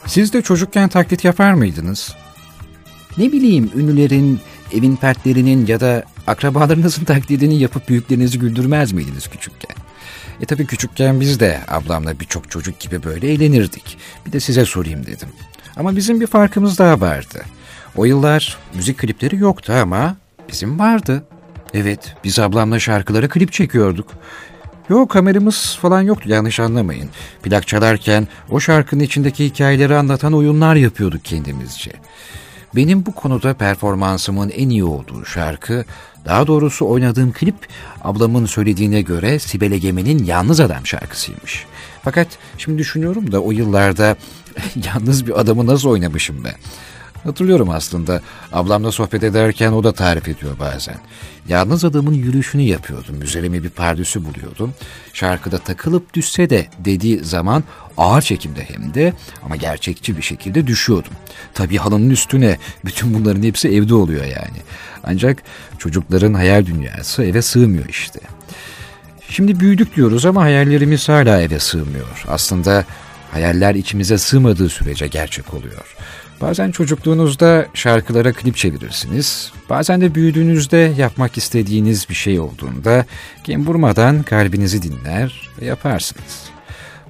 Siz de çocukken taklit yapar mıydınız? Ne bileyim ünlülerin, evin fertlerinin ya da akrabalarınızın taklidini yapıp büyüklerinizi güldürmez miydiniz küçükken? E tabii küçükken biz de ablamla birçok çocuk gibi böyle eğlenirdik. Bir de size sorayım dedim. Ama bizim bir farkımız daha vardı. O yıllar müzik klipleri yoktu ama bizim vardı. Evet, biz ablamla şarkılara klip çekiyorduk. Yok kameramız falan yoktu yanlış anlamayın. Plak çalarken o şarkının içindeki hikayeleri anlatan oyunlar yapıyorduk kendimizce. Benim bu konuda performansımın en iyi olduğu şarkı, daha doğrusu oynadığım klip ablamın söylediğine göre Sibel Egemen'in Yalnız Adam şarkısıymış. Fakat şimdi düşünüyorum da o yıllarda yalnız bir adamı nasıl oynamışım ben. Hatırlıyorum aslında. Ablamla sohbet ederken o da tarif ediyor bazen. Yalnız adamın yürüyüşünü yapıyordum. Üzerime bir pardüsü buluyordum. Şarkıda takılıp düşse de dediği zaman ağır çekimde hem de ama gerçekçi bir şekilde düşüyordum. Tabii halının üstüne bütün bunların hepsi evde oluyor yani. Ancak çocukların hayal dünyası eve sığmıyor işte. Şimdi büyüdük diyoruz ama hayallerimiz hala eve sığmıyor. Aslında hayaller içimize sığmadığı sürece gerçek oluyor. Bazen çocukluğunuzda şarkılara klip çevirirsiniz. Bazen de büyüdüğünüzde yapmak istediğiniz bir şey olduğunda gem vurmadan kalbinizi dinler ve yaparsınız.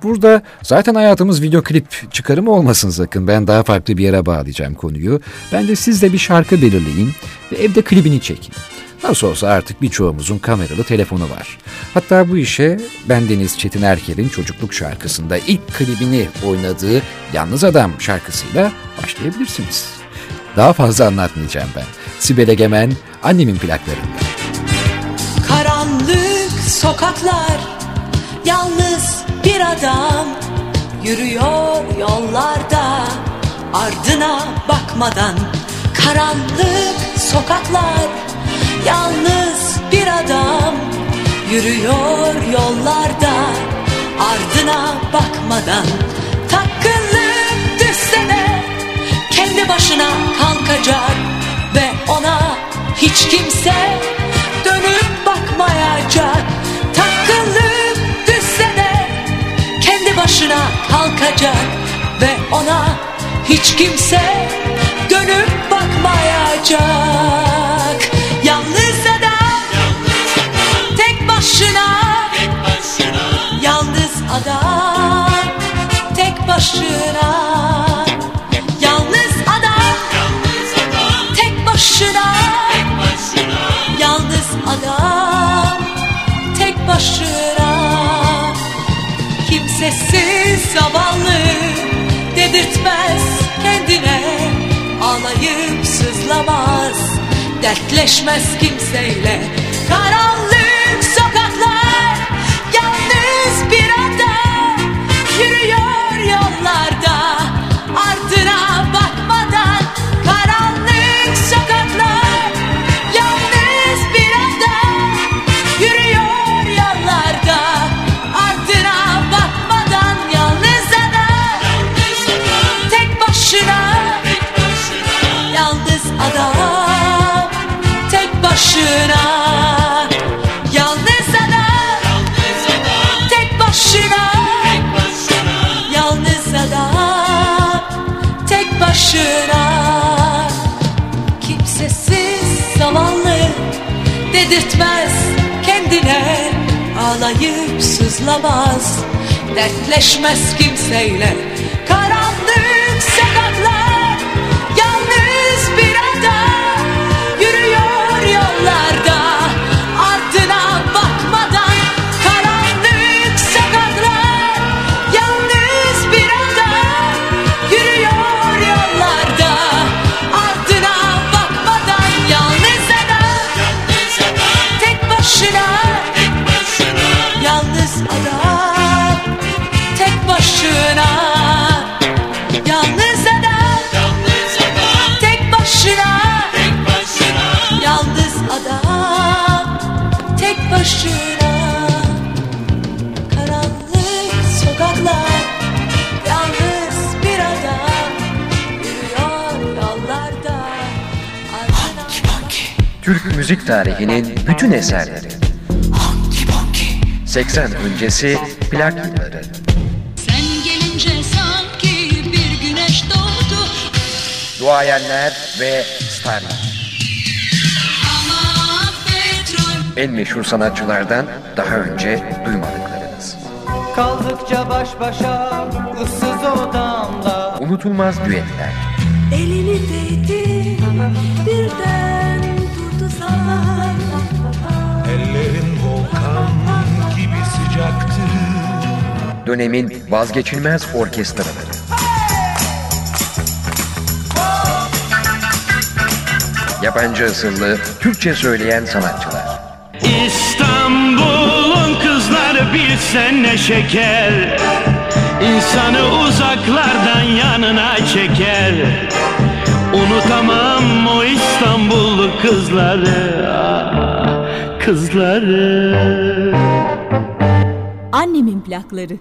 Burada zaten hayatımız video klip çıkarımı olmasın sakın. Ben daha farklı bir yere bağlayacağım konuyu. Bence siz de bir şarkı belirleyin ve evde klibini çekin. Nasıl olsa artık birçoğumuzun kameralı telefonu var. Hatta bu işe ben Deniz Çetin Erker'in çocukluk şarkısında ilk klibini oynadığı Yalnız Adam şarkısıyla başlayabilirsiniz. Daha fazla anlatmayacağım ben. Sibel Egemen, annemin plaklarında. Karanlık sokaklar Yalnız bir adam Yürüyor yollarda Ardına bakmadan Karanlık sokaklar Yalnız bir adam Yürüyor yollarda Ardına bakmadan Takılıp düşse de Kendi başına kalkacak Ve ona hiç kimse Dönüp bakmayacak. Takılıp düşse de Kendi başına kalkacak Ve ona hiç kimse Dönüp bakmayacak zavallı Dedirtmez kendine Ağlayıp sızlamaz Dertleşmez kimseyle. Karanlık Başına Kimsesiz zavallı Dedirtmez kendine. Ağlayıp sızlamaz Dertleşmez kimseyle Türk müzik tarihinin bütün eserleri. 80 öncesi plak yılları. Sen gelince sanki bir güneş doğdu Duayenler ve starlar. En meşhur sanatçılardan daha önce duymadıklarınız. Kaldıkça baş başa ıssız odamda Unutulmaz düetler. Elini değdi birden dönemin vazgeçilmez orkestraları. Yabancı asıllı, Türkçe söyleyen sanatçılar. İstanbul'un kızları bilsen ne şeker İnsanı uzaklardan yanına çeker Unutamam o İstanbullu kızları ah, Kızları Annemin plakları.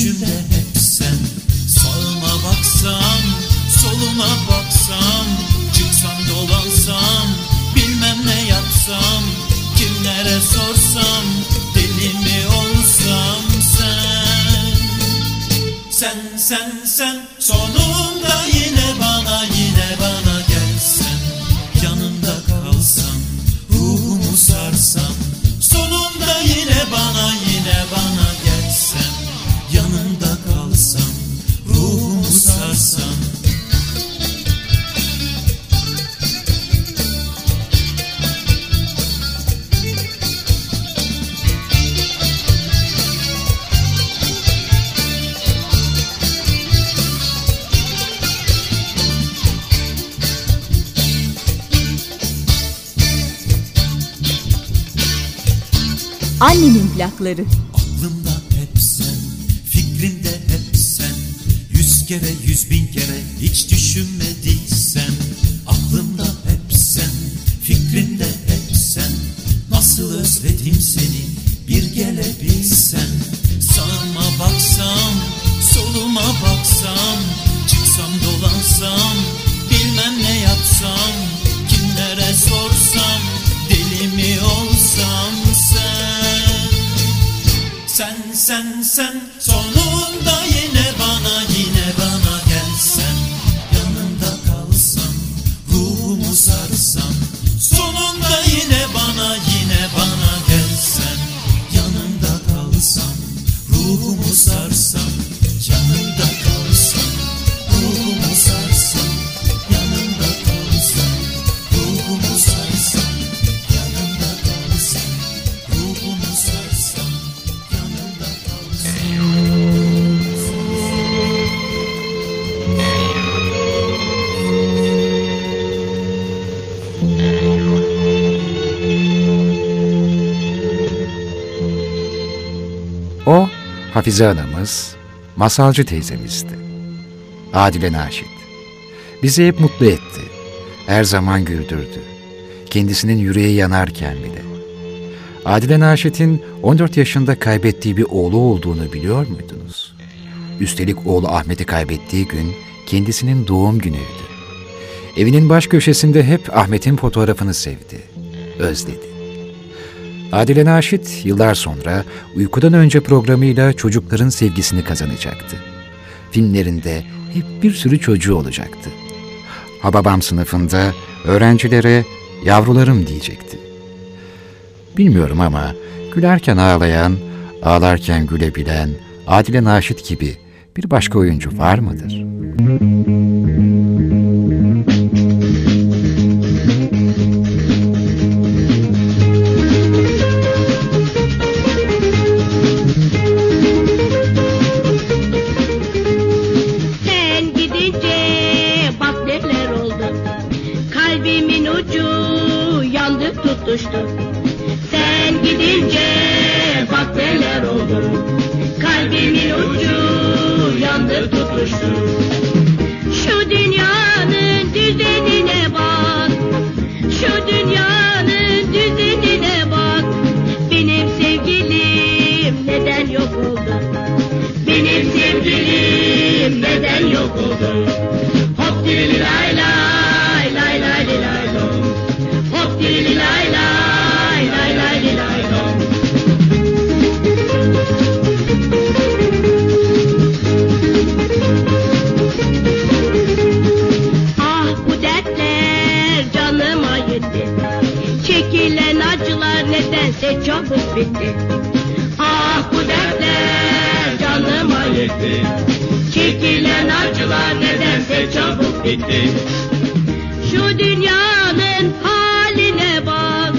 Düşümde hep Annemin Hafize anamız, masalcı teyzemizdi. Adile Naşit. Bizi hep mutlu etti. Her zaman güldürdü. Kendisinin yüreği yanarken bile. Adile Naşit'in 14 yaşında kaybettiği bir oğlu olduğunu biliyor muydunuz? Üstelik oğlu Ahmet'i kaybettiği gün kendisinin doğum günüydü. Evinin baş köşesinde hep Ahmet'in fotoğrafını sevdi, özledi. Adile Naşit yıllar sonra Uykudan Önce programıyla çocukların sevgisini kazanacaktı. Filmlerinde hep bir sürü çocuğu olacaktı. Hababam sınıfında öğrencilere yavrularım diyecekti. Bilmiyorum ama gülerken ağlayan, ağlarken gülebilen Adile Naşit gibi bir başka oyuncu var mıdır? ucu yandı tutuştu. Sen gidince bak neler oldu. Kalbimin ucu yandı tutuştu. Şu dünyanın düzenine bak. Şu dünyanın düzenine bak. Benim sevgilim neden yok oldu? Benim sevgilim neden yok oldu? Hop dili lay artık bitti. Ah bu dertler canıma yetti. Çekilen acılar nedense çabuk bitti. Şu dünyanın haline bak.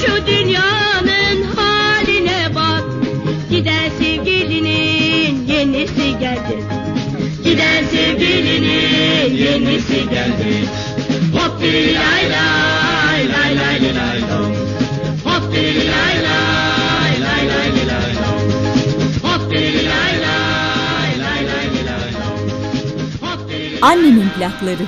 Şu dünyanın haline bak. Giderse gelinin yenisi geldi. Giderse gelinin yenisi geldi. Hop bir lay. Annemin plakları.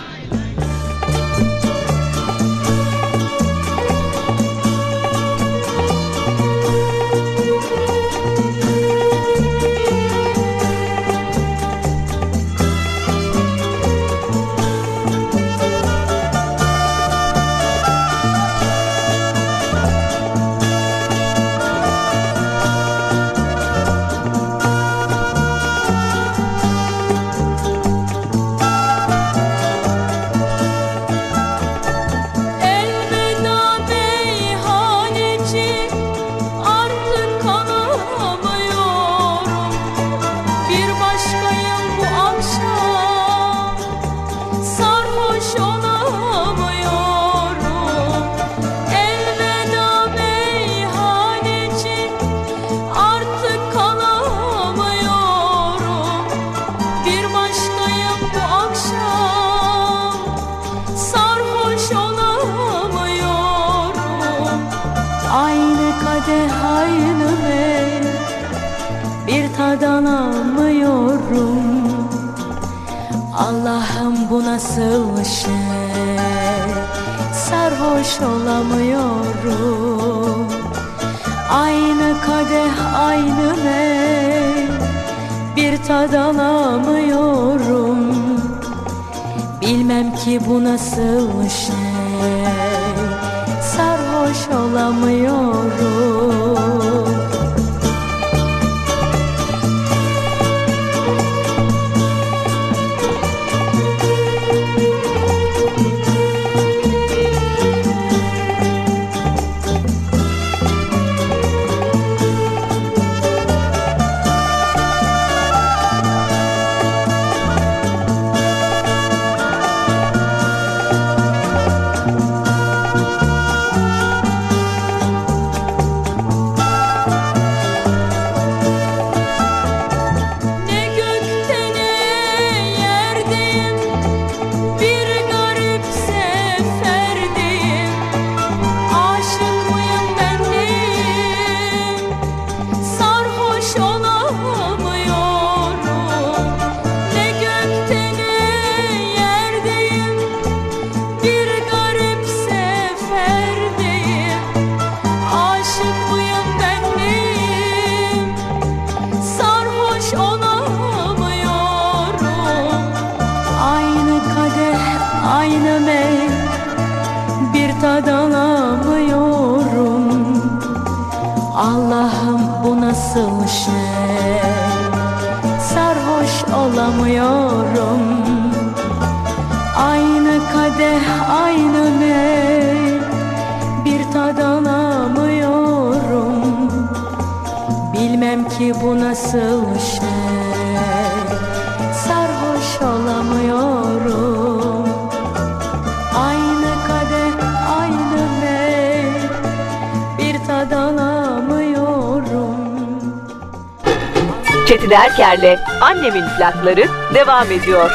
Berker'le Annemin plakları devam ediyor.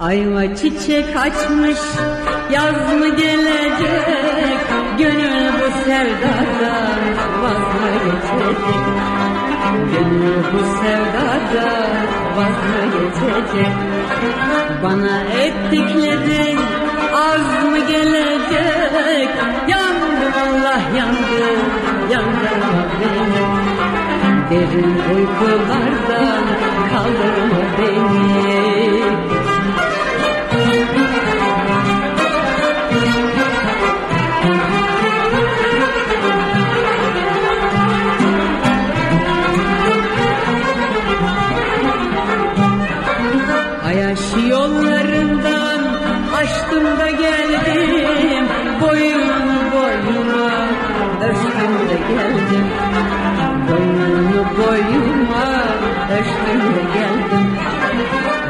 Ayva çiçek açmış yaz mı gelecek? Gönül bu sevdadan vazgeçecek. Gönül bu sevdadan vazgeçecek. Bana ettiklerin az mı gelecek? Yandım Allah yandım yandım beni Derin uykulardan kaldırma beni? Ayaş yollarından açtım da geldim Boyun boyuna öptüm de geldim. Koştum da geldim.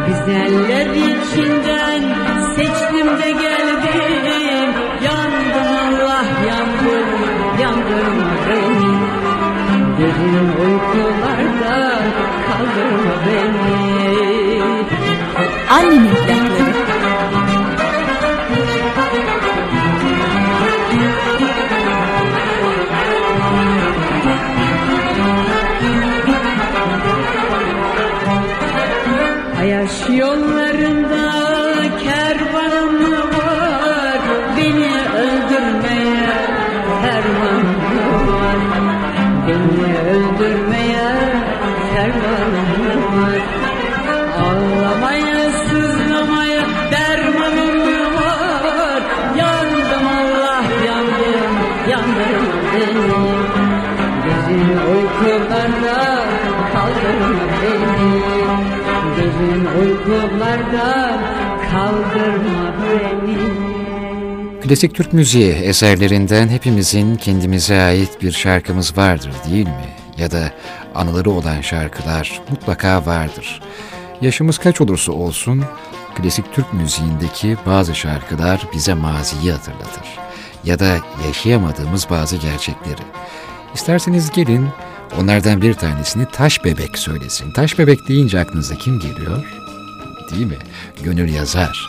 Güzeller içinden seçtim de geldim. Yandım Allah yandım Yandırma beni. Derin uykularda kaldırma beni. Annemin Uykularda kaldırma beni Klasik Türk müziği eserlerinden hepimizin kendimize ait bir şarkımız vardır değil mi? Ya da anıları olan şarkılar mutlaka vardır. Yaşımız kaç olursa olsun klasik Türk müziğindeki bazı şarkılar bize maziyi hatırlatır. Ya da yaşayamadığımız bazı gerçekleri. İsterseniz gelin onlardan bir tanesini Taş Bebek söylesin. Taş Bebek deyince aklınıza kim geliyor? Değil mi? Gönül yazar.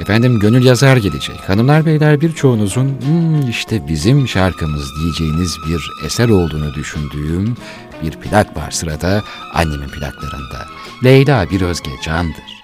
Efendim gönül yazar gelecek. Hanımlar beyler birçoğunuzun "Hmm, işte bizim şarkımız diyeceğiniz bir eser olduğunu düşündüğüm bir plak var sırada annemin plaklarında. Leyla bir özge candır.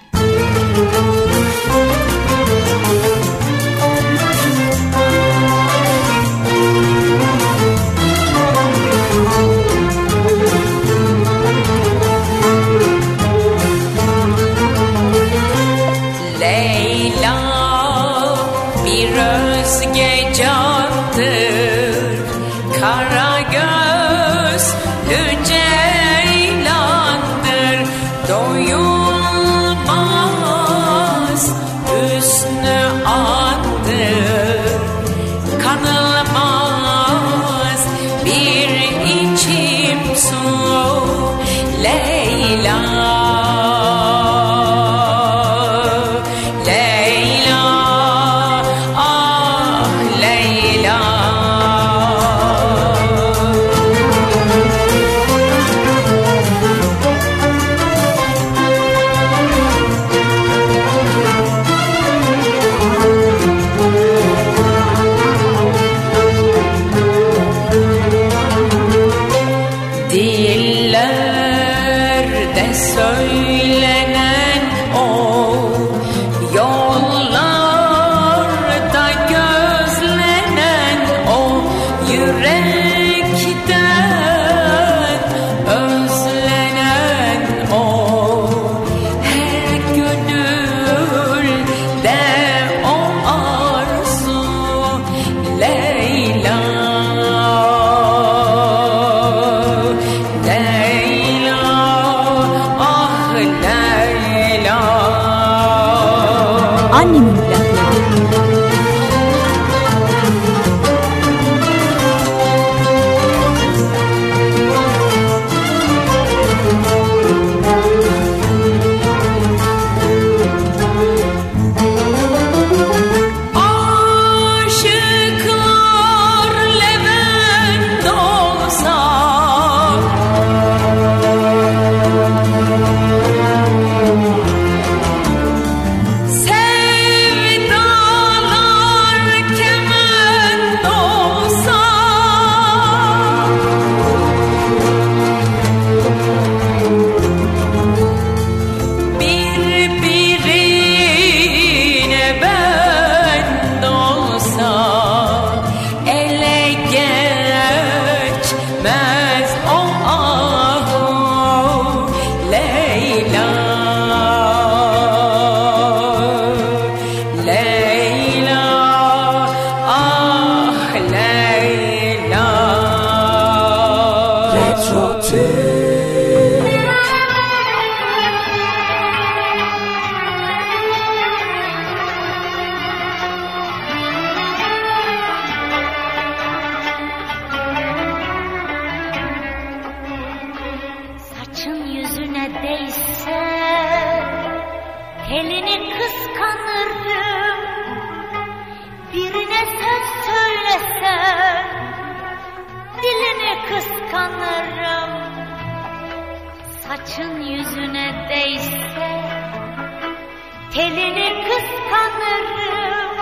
Telini kıskanırım.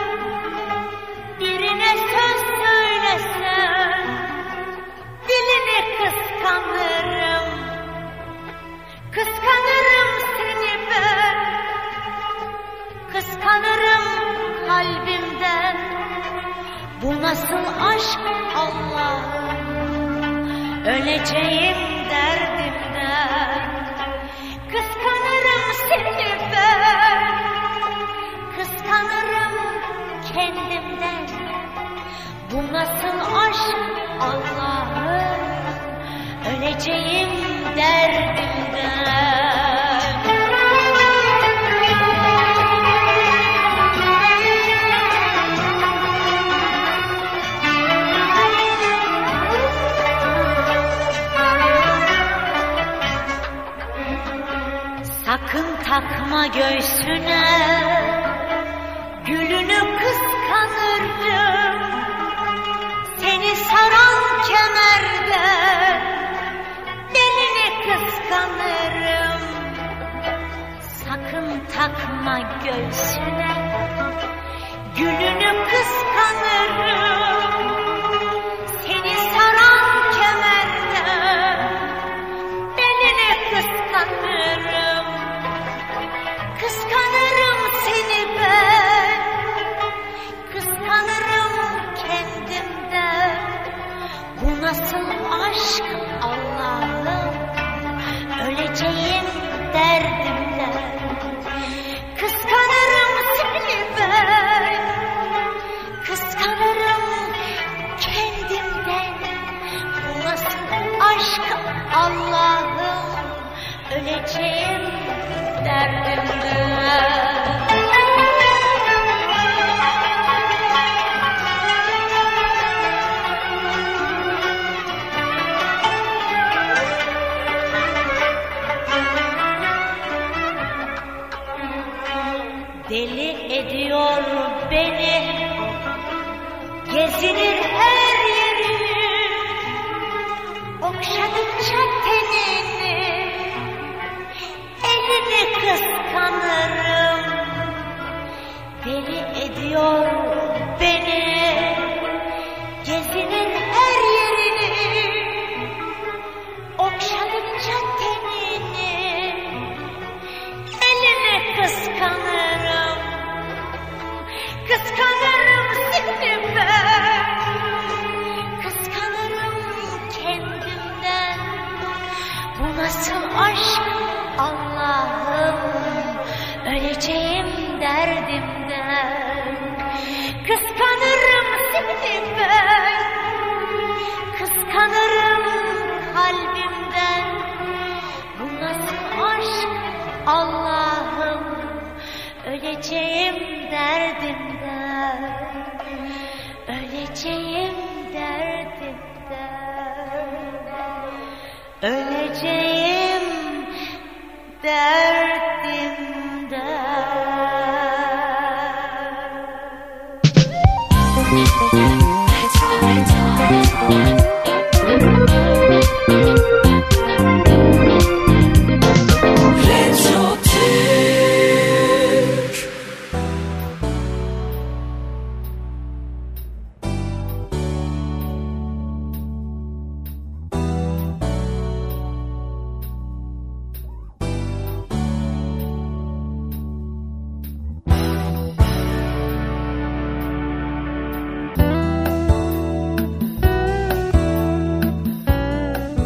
Birine söz söylesen Dilini kıskanırım. Kıskanırım seni ben. Kıskanırım kalbimden. Bu nasıl aşk Allah'ım? Öleceğim derdimden. Kıskanırım seni kendimden. Bu nasıl aşk Allah'ım? Öleceğim derdimden Sakın takma göğsüne Takma göğsüne Gülünü kıskanırım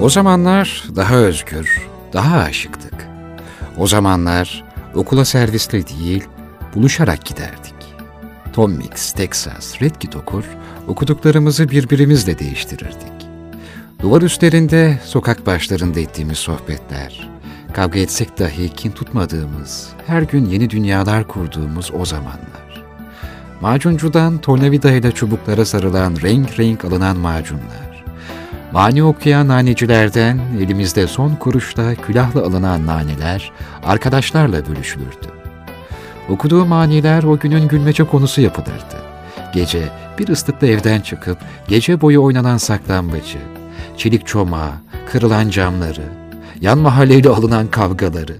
O zamanlar daha özgür, daha aşıktık. O zamanlar okula servisle değil, buluşarak giderdik. Tom Mix, Texas, Red Kit okur, okuduklarımızı birbirimizle değiştirirdik. Duvar üstlerinde, sokak başlarında ettiğimiz sohbetler, kavga etsek dahi kin tutmadığımız, her gün yeni dünyalar kurduğumuz o zamanlar. Macuncudan tornavida ile çubuklara sarılan renk renk alınan macunlar, Mani okuyan nanecilerden elimizde son kuruşta külahla alınan naneler arkadaşlarla bölüşülürdü. Okuduğu maniler o günün gülmece konusu yapılırdı. Gece bir ıslıkla evden çıkıp gece boyu oynanan saklambacı, çelik çomağı, kırılan camları, yan mahalleyle alınan kavgaları,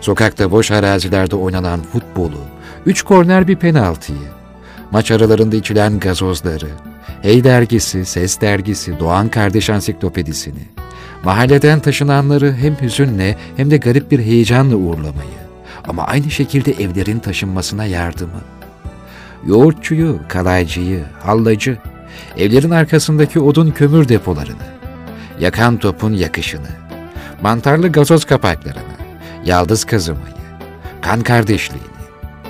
sokakta boş arazilerde oynanan futbolu, üç korner bir penaltıyı, maç aralarında içilen gazozları, Hey dergisi, Ses dergisi, Doğan Kardeş Ansiklopedisini, mahalleden taşınanları hem hüzünle hem de garip bir heyecanla uğurlamayı ama aynı şekilde evlerin taşınmasına yardımı. Yoğurtçuyu, kalaycıyı, hallacı, evlerin arkasındaki odun kömür depolarını, yakan topun yakışını, mantarlı gazoz kapaklarını, yaldız kazımayı, kan kardeşliğini,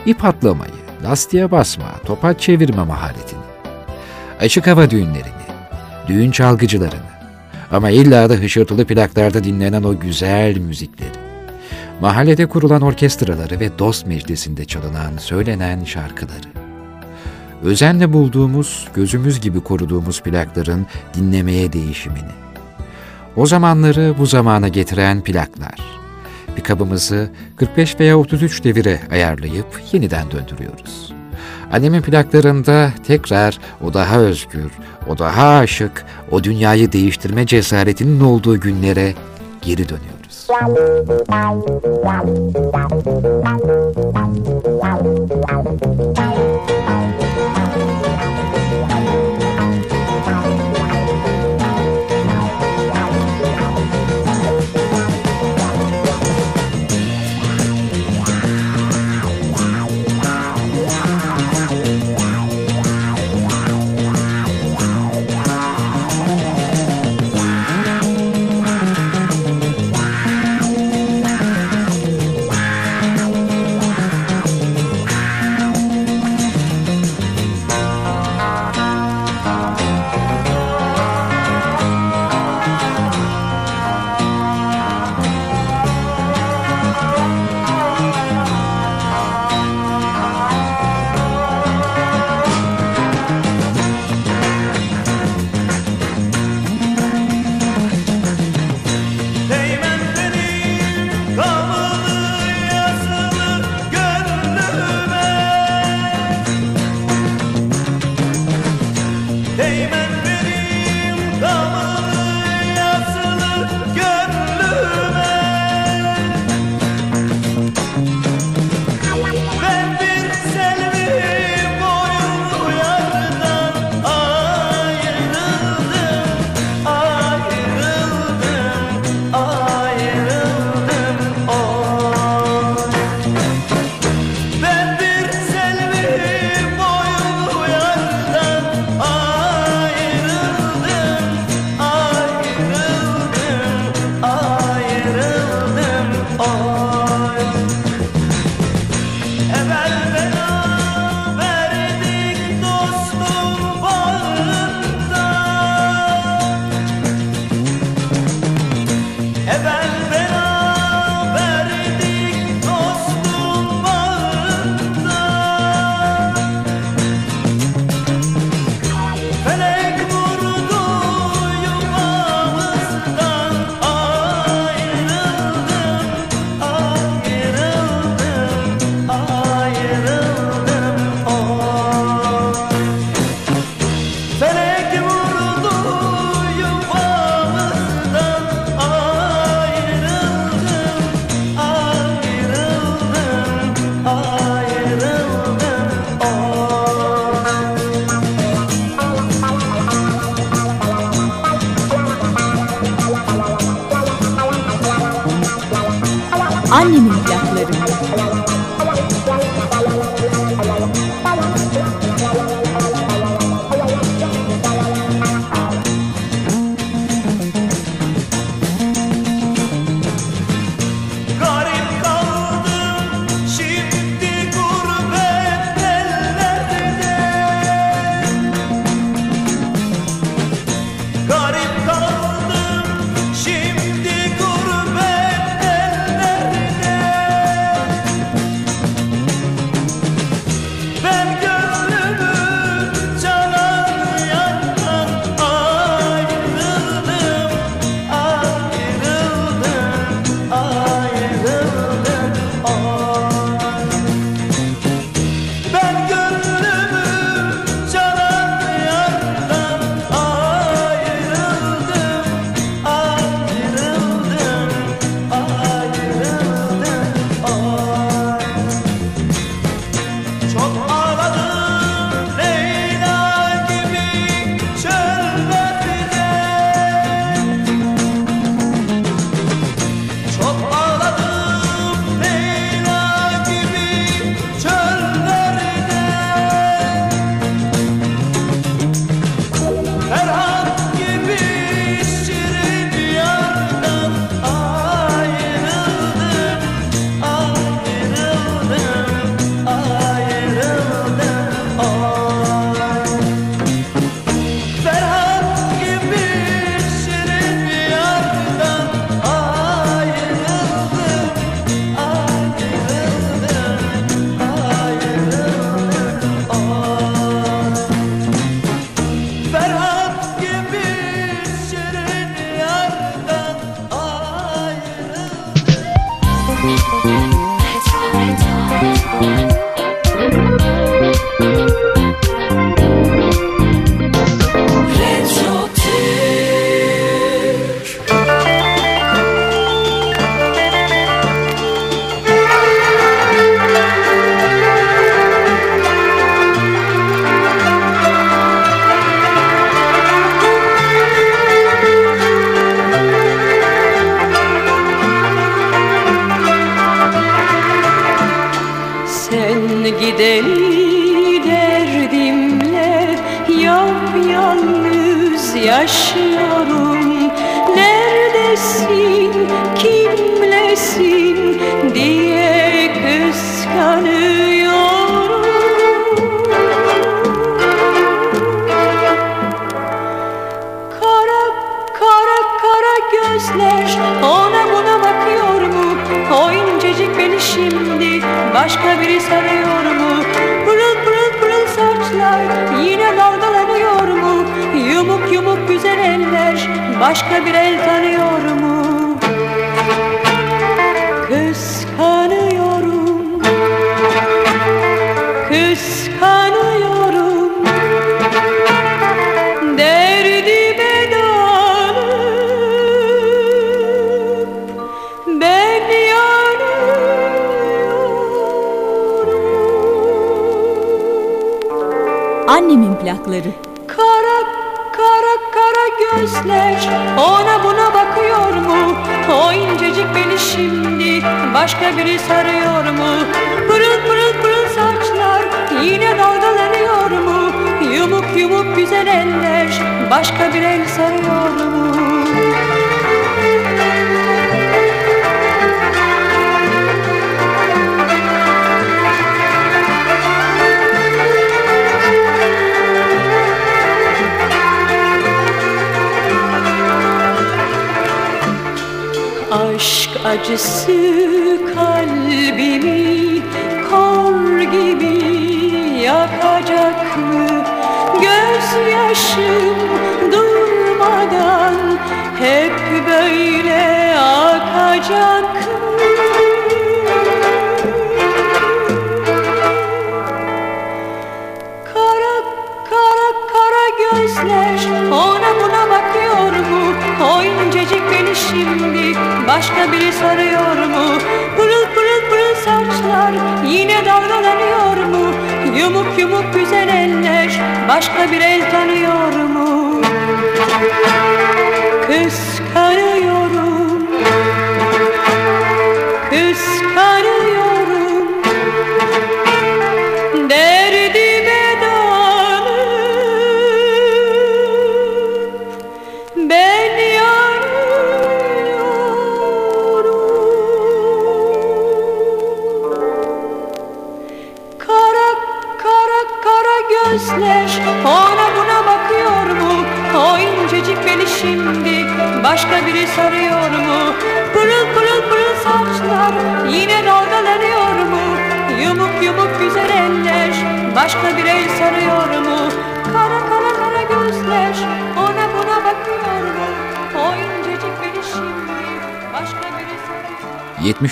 ip atlamayı, lastiğe basma, topaç çevirme maharetini, açık hava düğünlerini, düğün çalgıcılarını ama illa da hışırtılı plaklarda dinlenen o güzel müzikleri, mahallede kurulan orkestraları ve dost meclisinde çalınan, söylenen şarkıları, özenle bulduğumuz, gözümüz gibi koruduğumuz plakların dinlemeye değişimini, o zamanları bu zamana getiren plaklar, pikabımızı 45 veya 33 devire ayarlayıp yeniden döndürüyoruz. Annemin plaklarında tekrar o daha özgür, o daha aşık, o dünyayı değiştirme cesaretinin olduğu günlere geri dönüyoruz.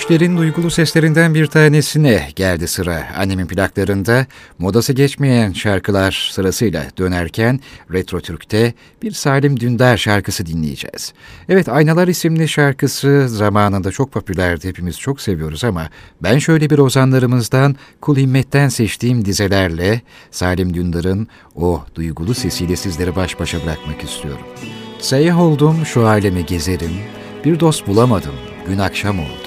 70'lerin duygulu seslerinden bir tanesine geldi sıra. Annemin plaklarında modası geçmeyen şarkılar sırasıyla dönerken Retro Türk'te bir Salim Dündar şarkısı dinleyeceğiz. Evet Aynalar isimli şarkısı zamanında çok popülerdi. Hepimiz çok seviyoruz ama ben şöyle bir ozanlarımızdan Kul Himmet'ten seçtiğim dizelerle Salim Dündar'ın o duygulu sesiyle sizleri baş başa bırakmak istiyorum. Seyyah oldum şu alemi gezerim, bir dost bulamadım, gün akşam oldu.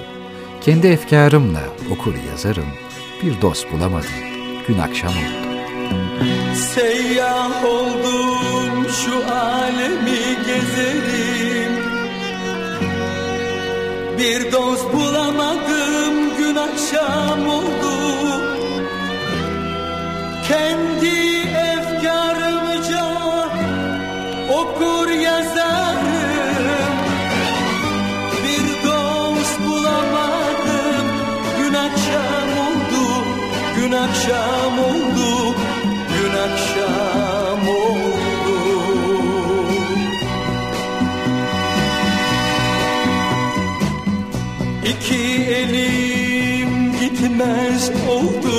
Kendi efkarımla okur yazarım, bir dost bulamadım, gün akşam oldu. Seyyah oldum şu alemi gezerim. Bir dost bulamadım gün akşam oldu. Kendi efkarımca akşam oldu gün akşam oldu. İki eli Bitmez oldu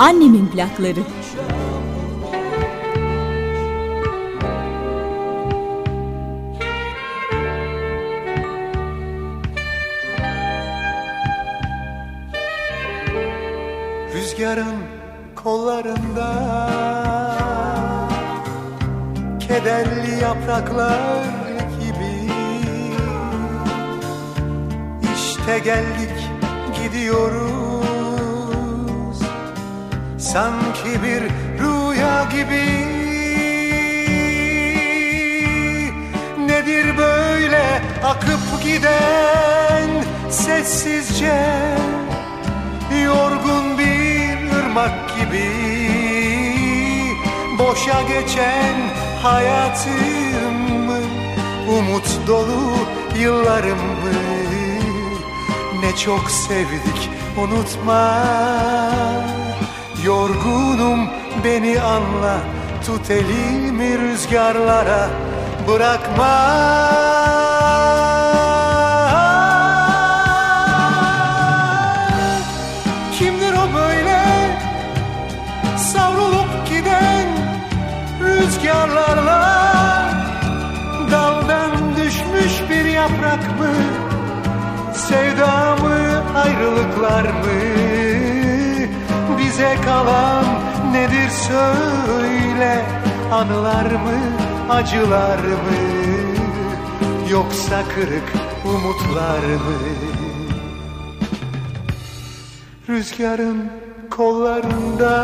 Annemin plakları. Rüzgarın kollarında Kederli yapraklar gibi İşte geldik gidiyoruz Sanki bir rüya gibi. Nedir böyle akıp giden sessizce? Yorgun bir ırmak gibi. Boşa geçen hayatımı Umut dolu yıllarımı Ne çok sevdik unutma Yorgunum beni anla Tut elimi rüzgarlara bırakma. Kimdir o böyle savrulup giden rüzgarlarla? Daldan düşmüş bir yaprak mı Sevda mı ayrılıklar mı Bize kalan nedir söyle? Anılar mı acılar mı? Yoksa kırık umutlar mı? Rüzgarın kollarında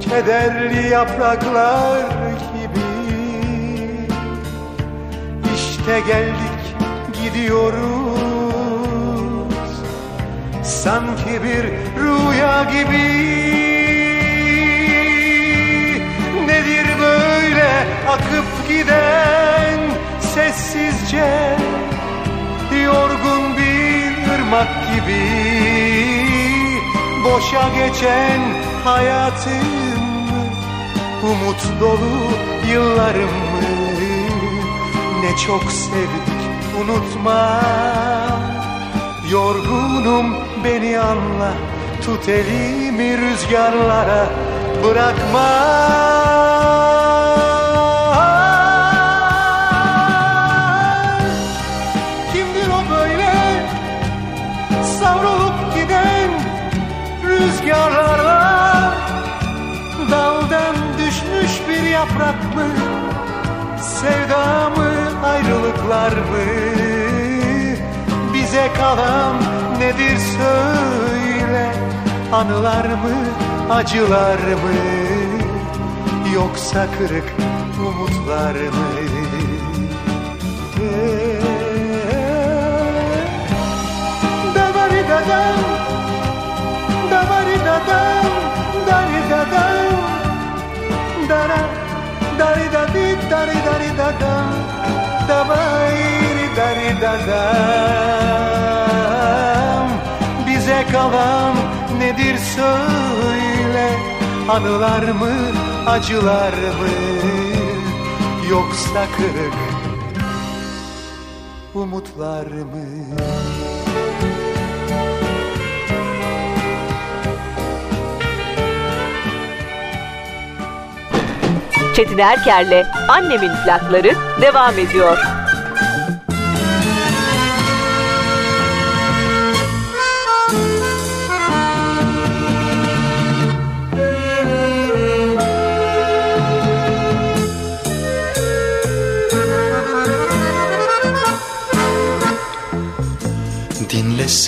Kederli yapraklar gibi. İşte geldik gidiyoruz Sanki bir rüya gibi. Nedir böyle akıp giden sessizce? Yorgun bir ırmak gibi. Boşa geçen hayatım Umut dolu yıllarımı Ne çok sevdik unutma. Yorgunum beni anla Tut elimi rüzgarlara bırakma. Kimdir o böyle savrulup giden rüzgarlarla Daldan düşmüş bir yaprak mı sevda mı ayrılıklar mı? Bize kalan nedir söyle Anılar mı acılar mı? Yoksa kırık umutlar mı? Davari dadam Davari dadam Dari dadam Dara Dari dadi Dari dari dadam Bize kalan nedir söyle Anılar mı acılar mı Yoksa kırık umutlar mı? Çetin Erker'le Annemin plakları devam ediyor.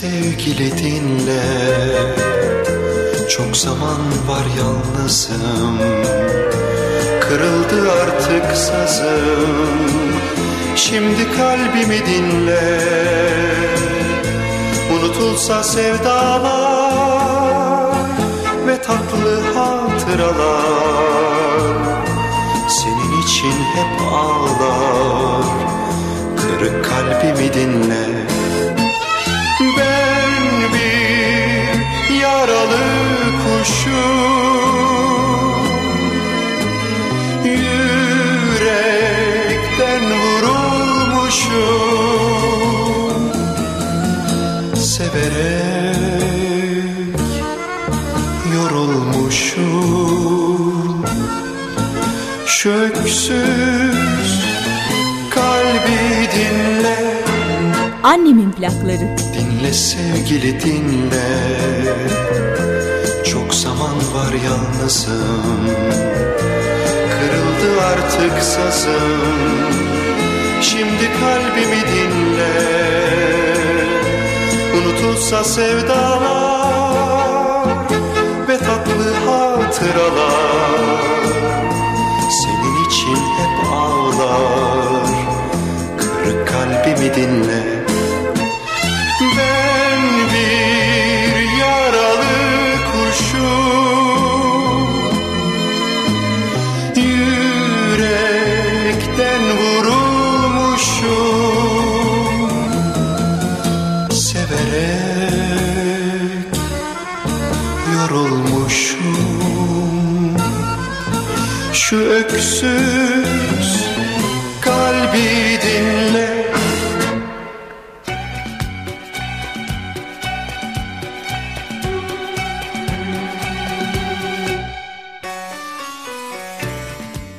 Sevgili dinle. Çok zaman var yalnızım. Kırıldı artık sazım. Şimdi kalbimi dinle. Unutulsa sevdalar Ve tatlı hatıralar. Senin için hep ağlar. Kırık kalbimi dinle Yürekten vurulmuşum. Severek yorulmuşum. Kalbi dinle. Annemin plakları. Dinle sevgili dinle var yalnızım. Kırıldı artık sazım. Şimdi kalbimi dinle. Unutulsa sevdalar Ve tatlı hatıralar. Senin için hep ağlar. Kırık kalbimi dinle Şu öksüz kalbi dinle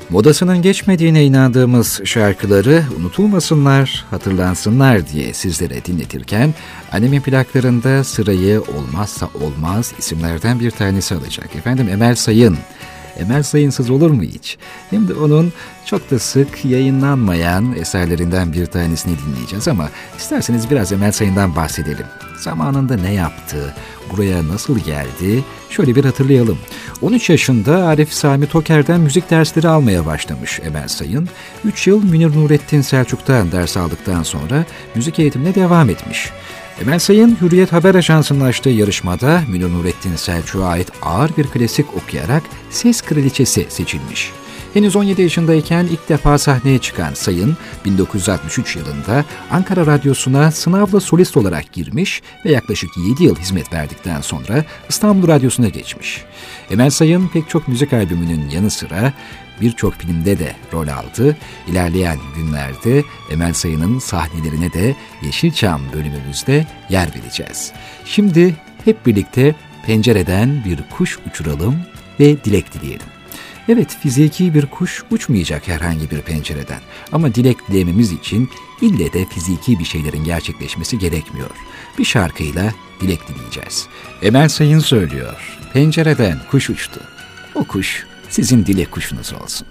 Modasının geçmediğine inandığımız şarkıları unutulmasınlar, hatırlansınlar diye sizlere dinletirken annemin plaklarında sırayı olmazsa olmaz isimlerden bir tanesi alacak. Efendim Emel Sayın. Emel Sayınsız olur mu hiç? Hem de onun çok da sık yayınlanmayan eserlerinden bir tanesini dinleyeceğiz ama isterseniz biraz Emel Sayın'dan bahsedelim. Zamanında ne yaptı, buraya nasıl geldi şöyle bir hatırlayalım. 13 yaşında Arif Sami Toker'den müzik dersleri almaya başlamış Emel Sayın. 3 yıl Münir Nurettin Selçuk'tan ders aldıktan sonra müzik eğitimine devam etmiş. Emel Sayın Hürriyet Haber Ajansı'nın açtığı yarışmada Münir Nurettin Selçuk'a ait ağır bir klasik okuyarak Ses Kraliçesi seçilmiş. Henüz 17 yaşındayken ilk defa sahneye çıkan Sayın, 1963 yılında Ankara Radyosu'na sınavla solist olarak girmiş ve yaklaşık 7 yıl hizmet verdikten sonra İstanbul Radyosu'na geçmiş. Emel Sayın pek çok müzik albümünün yanı sıra birçok filmde de rol aldı. İlerleyen günlerde Emel Sayın'ın sahnelerine de Yeşilçam bölümümüzde yer vereceğiz. Şimdi hep birlikte pencereden bir kuş uçuralım ve dilek dileyelim. Evet fiziki bir kuş uçmayacak herhangi bir pencereden ama dilek dilememiz için ille de fiziki bir şeylerin gerçekleşmesi gerekmiyor. Bir şarkıyla dilek dileyeceğiz. Emel Sayın söylüyor. Pencereden kuş uçtu. O kuş sizin dilek kuşunuz olsun.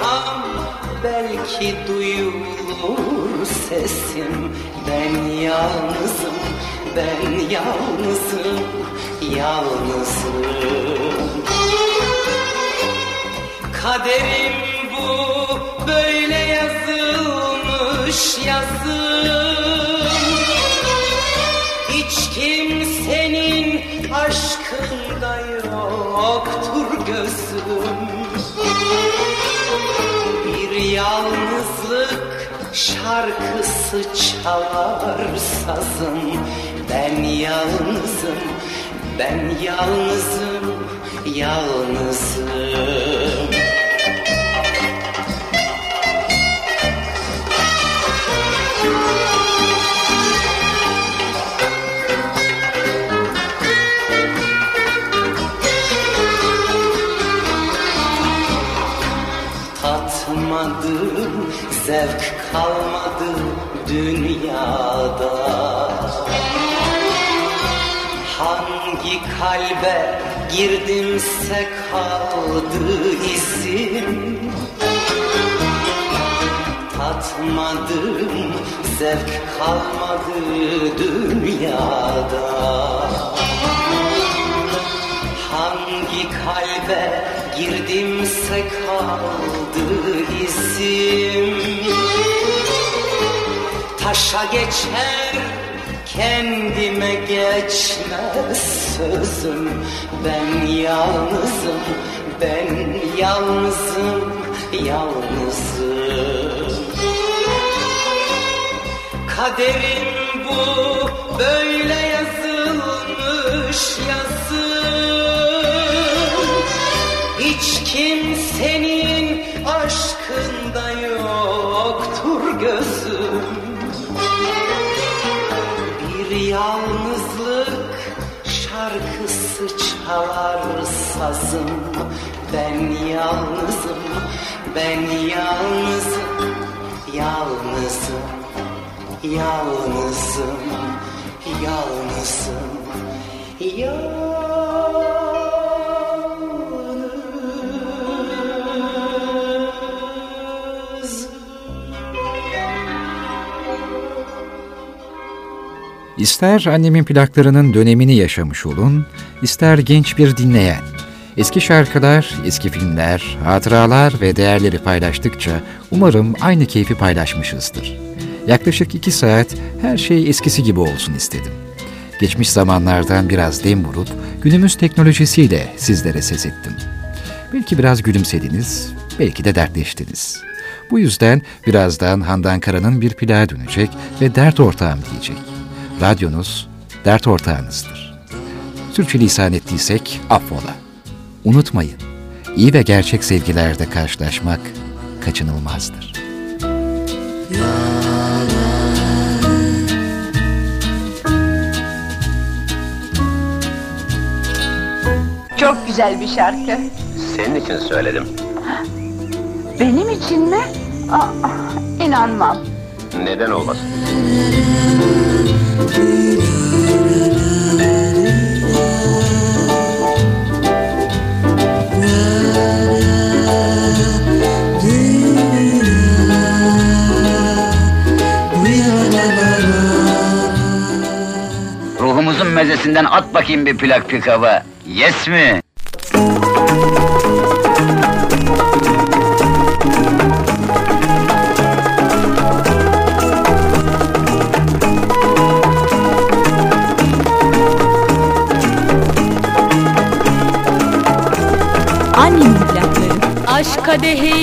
Haykırsam belki duyulur sesim. Ben yalnızım, ben yalnızım, yalnızım. Kaderim bu böyle yazılmış yazım. Hiç kimsenin aşkında yoktur gözüm yalnızlık şarkısı çalar sazım Ben yalnızım, ben yalnızım, yalnızım kalbe girdimse kaldı izim Tatmadım, zevk kalmadı dünyada. Hangi kalbe girdimse kaldı izim Taşa geçer kendime geçmez sözüm. Ben yalnızım, ben yalnızım, yalnızım. Kaderim bu böyle yazılmış yazım yalnızlık şarkısı çalar sazım Ben yalnızım, ben yalnızım, yalnızım Yalnızım, yalnızım, yalnızım. İster annemin plaklarının dönemini yaşamış olun, ister genç bir dinleyen. Eski şarkılar, eski filmler, hatıralar ve değerleri paylaştıkça umarım aynı keyfi paylaşmışızdır. Yaklaşık iki saat her şey eskisi gibi olsun istedim. Geçmiş zamanlardan biraz dem vurup günümüz teknolojisiyle sizlere ses ettim. Belki biraz gülümsediniz, belki de dertleştiniz. Bu yüzden birazdan Handan Kara'nın bir plağa dönecek ve dert ortağım diyecek. Radyonuz dert ortağınızdır. Sürçülisan ettiysek affola. Unutmayın, iyi ve gerçek sevgilerde karşılaşmak kaçınılmazdır. Çok güzel bir şarkı. Senin için söyledim. Benim için mi? Aa, inanmam. Neden olmasın? Ruhumuzun mezesinden at bakayım bir plak pikava. Yes mi? Aşk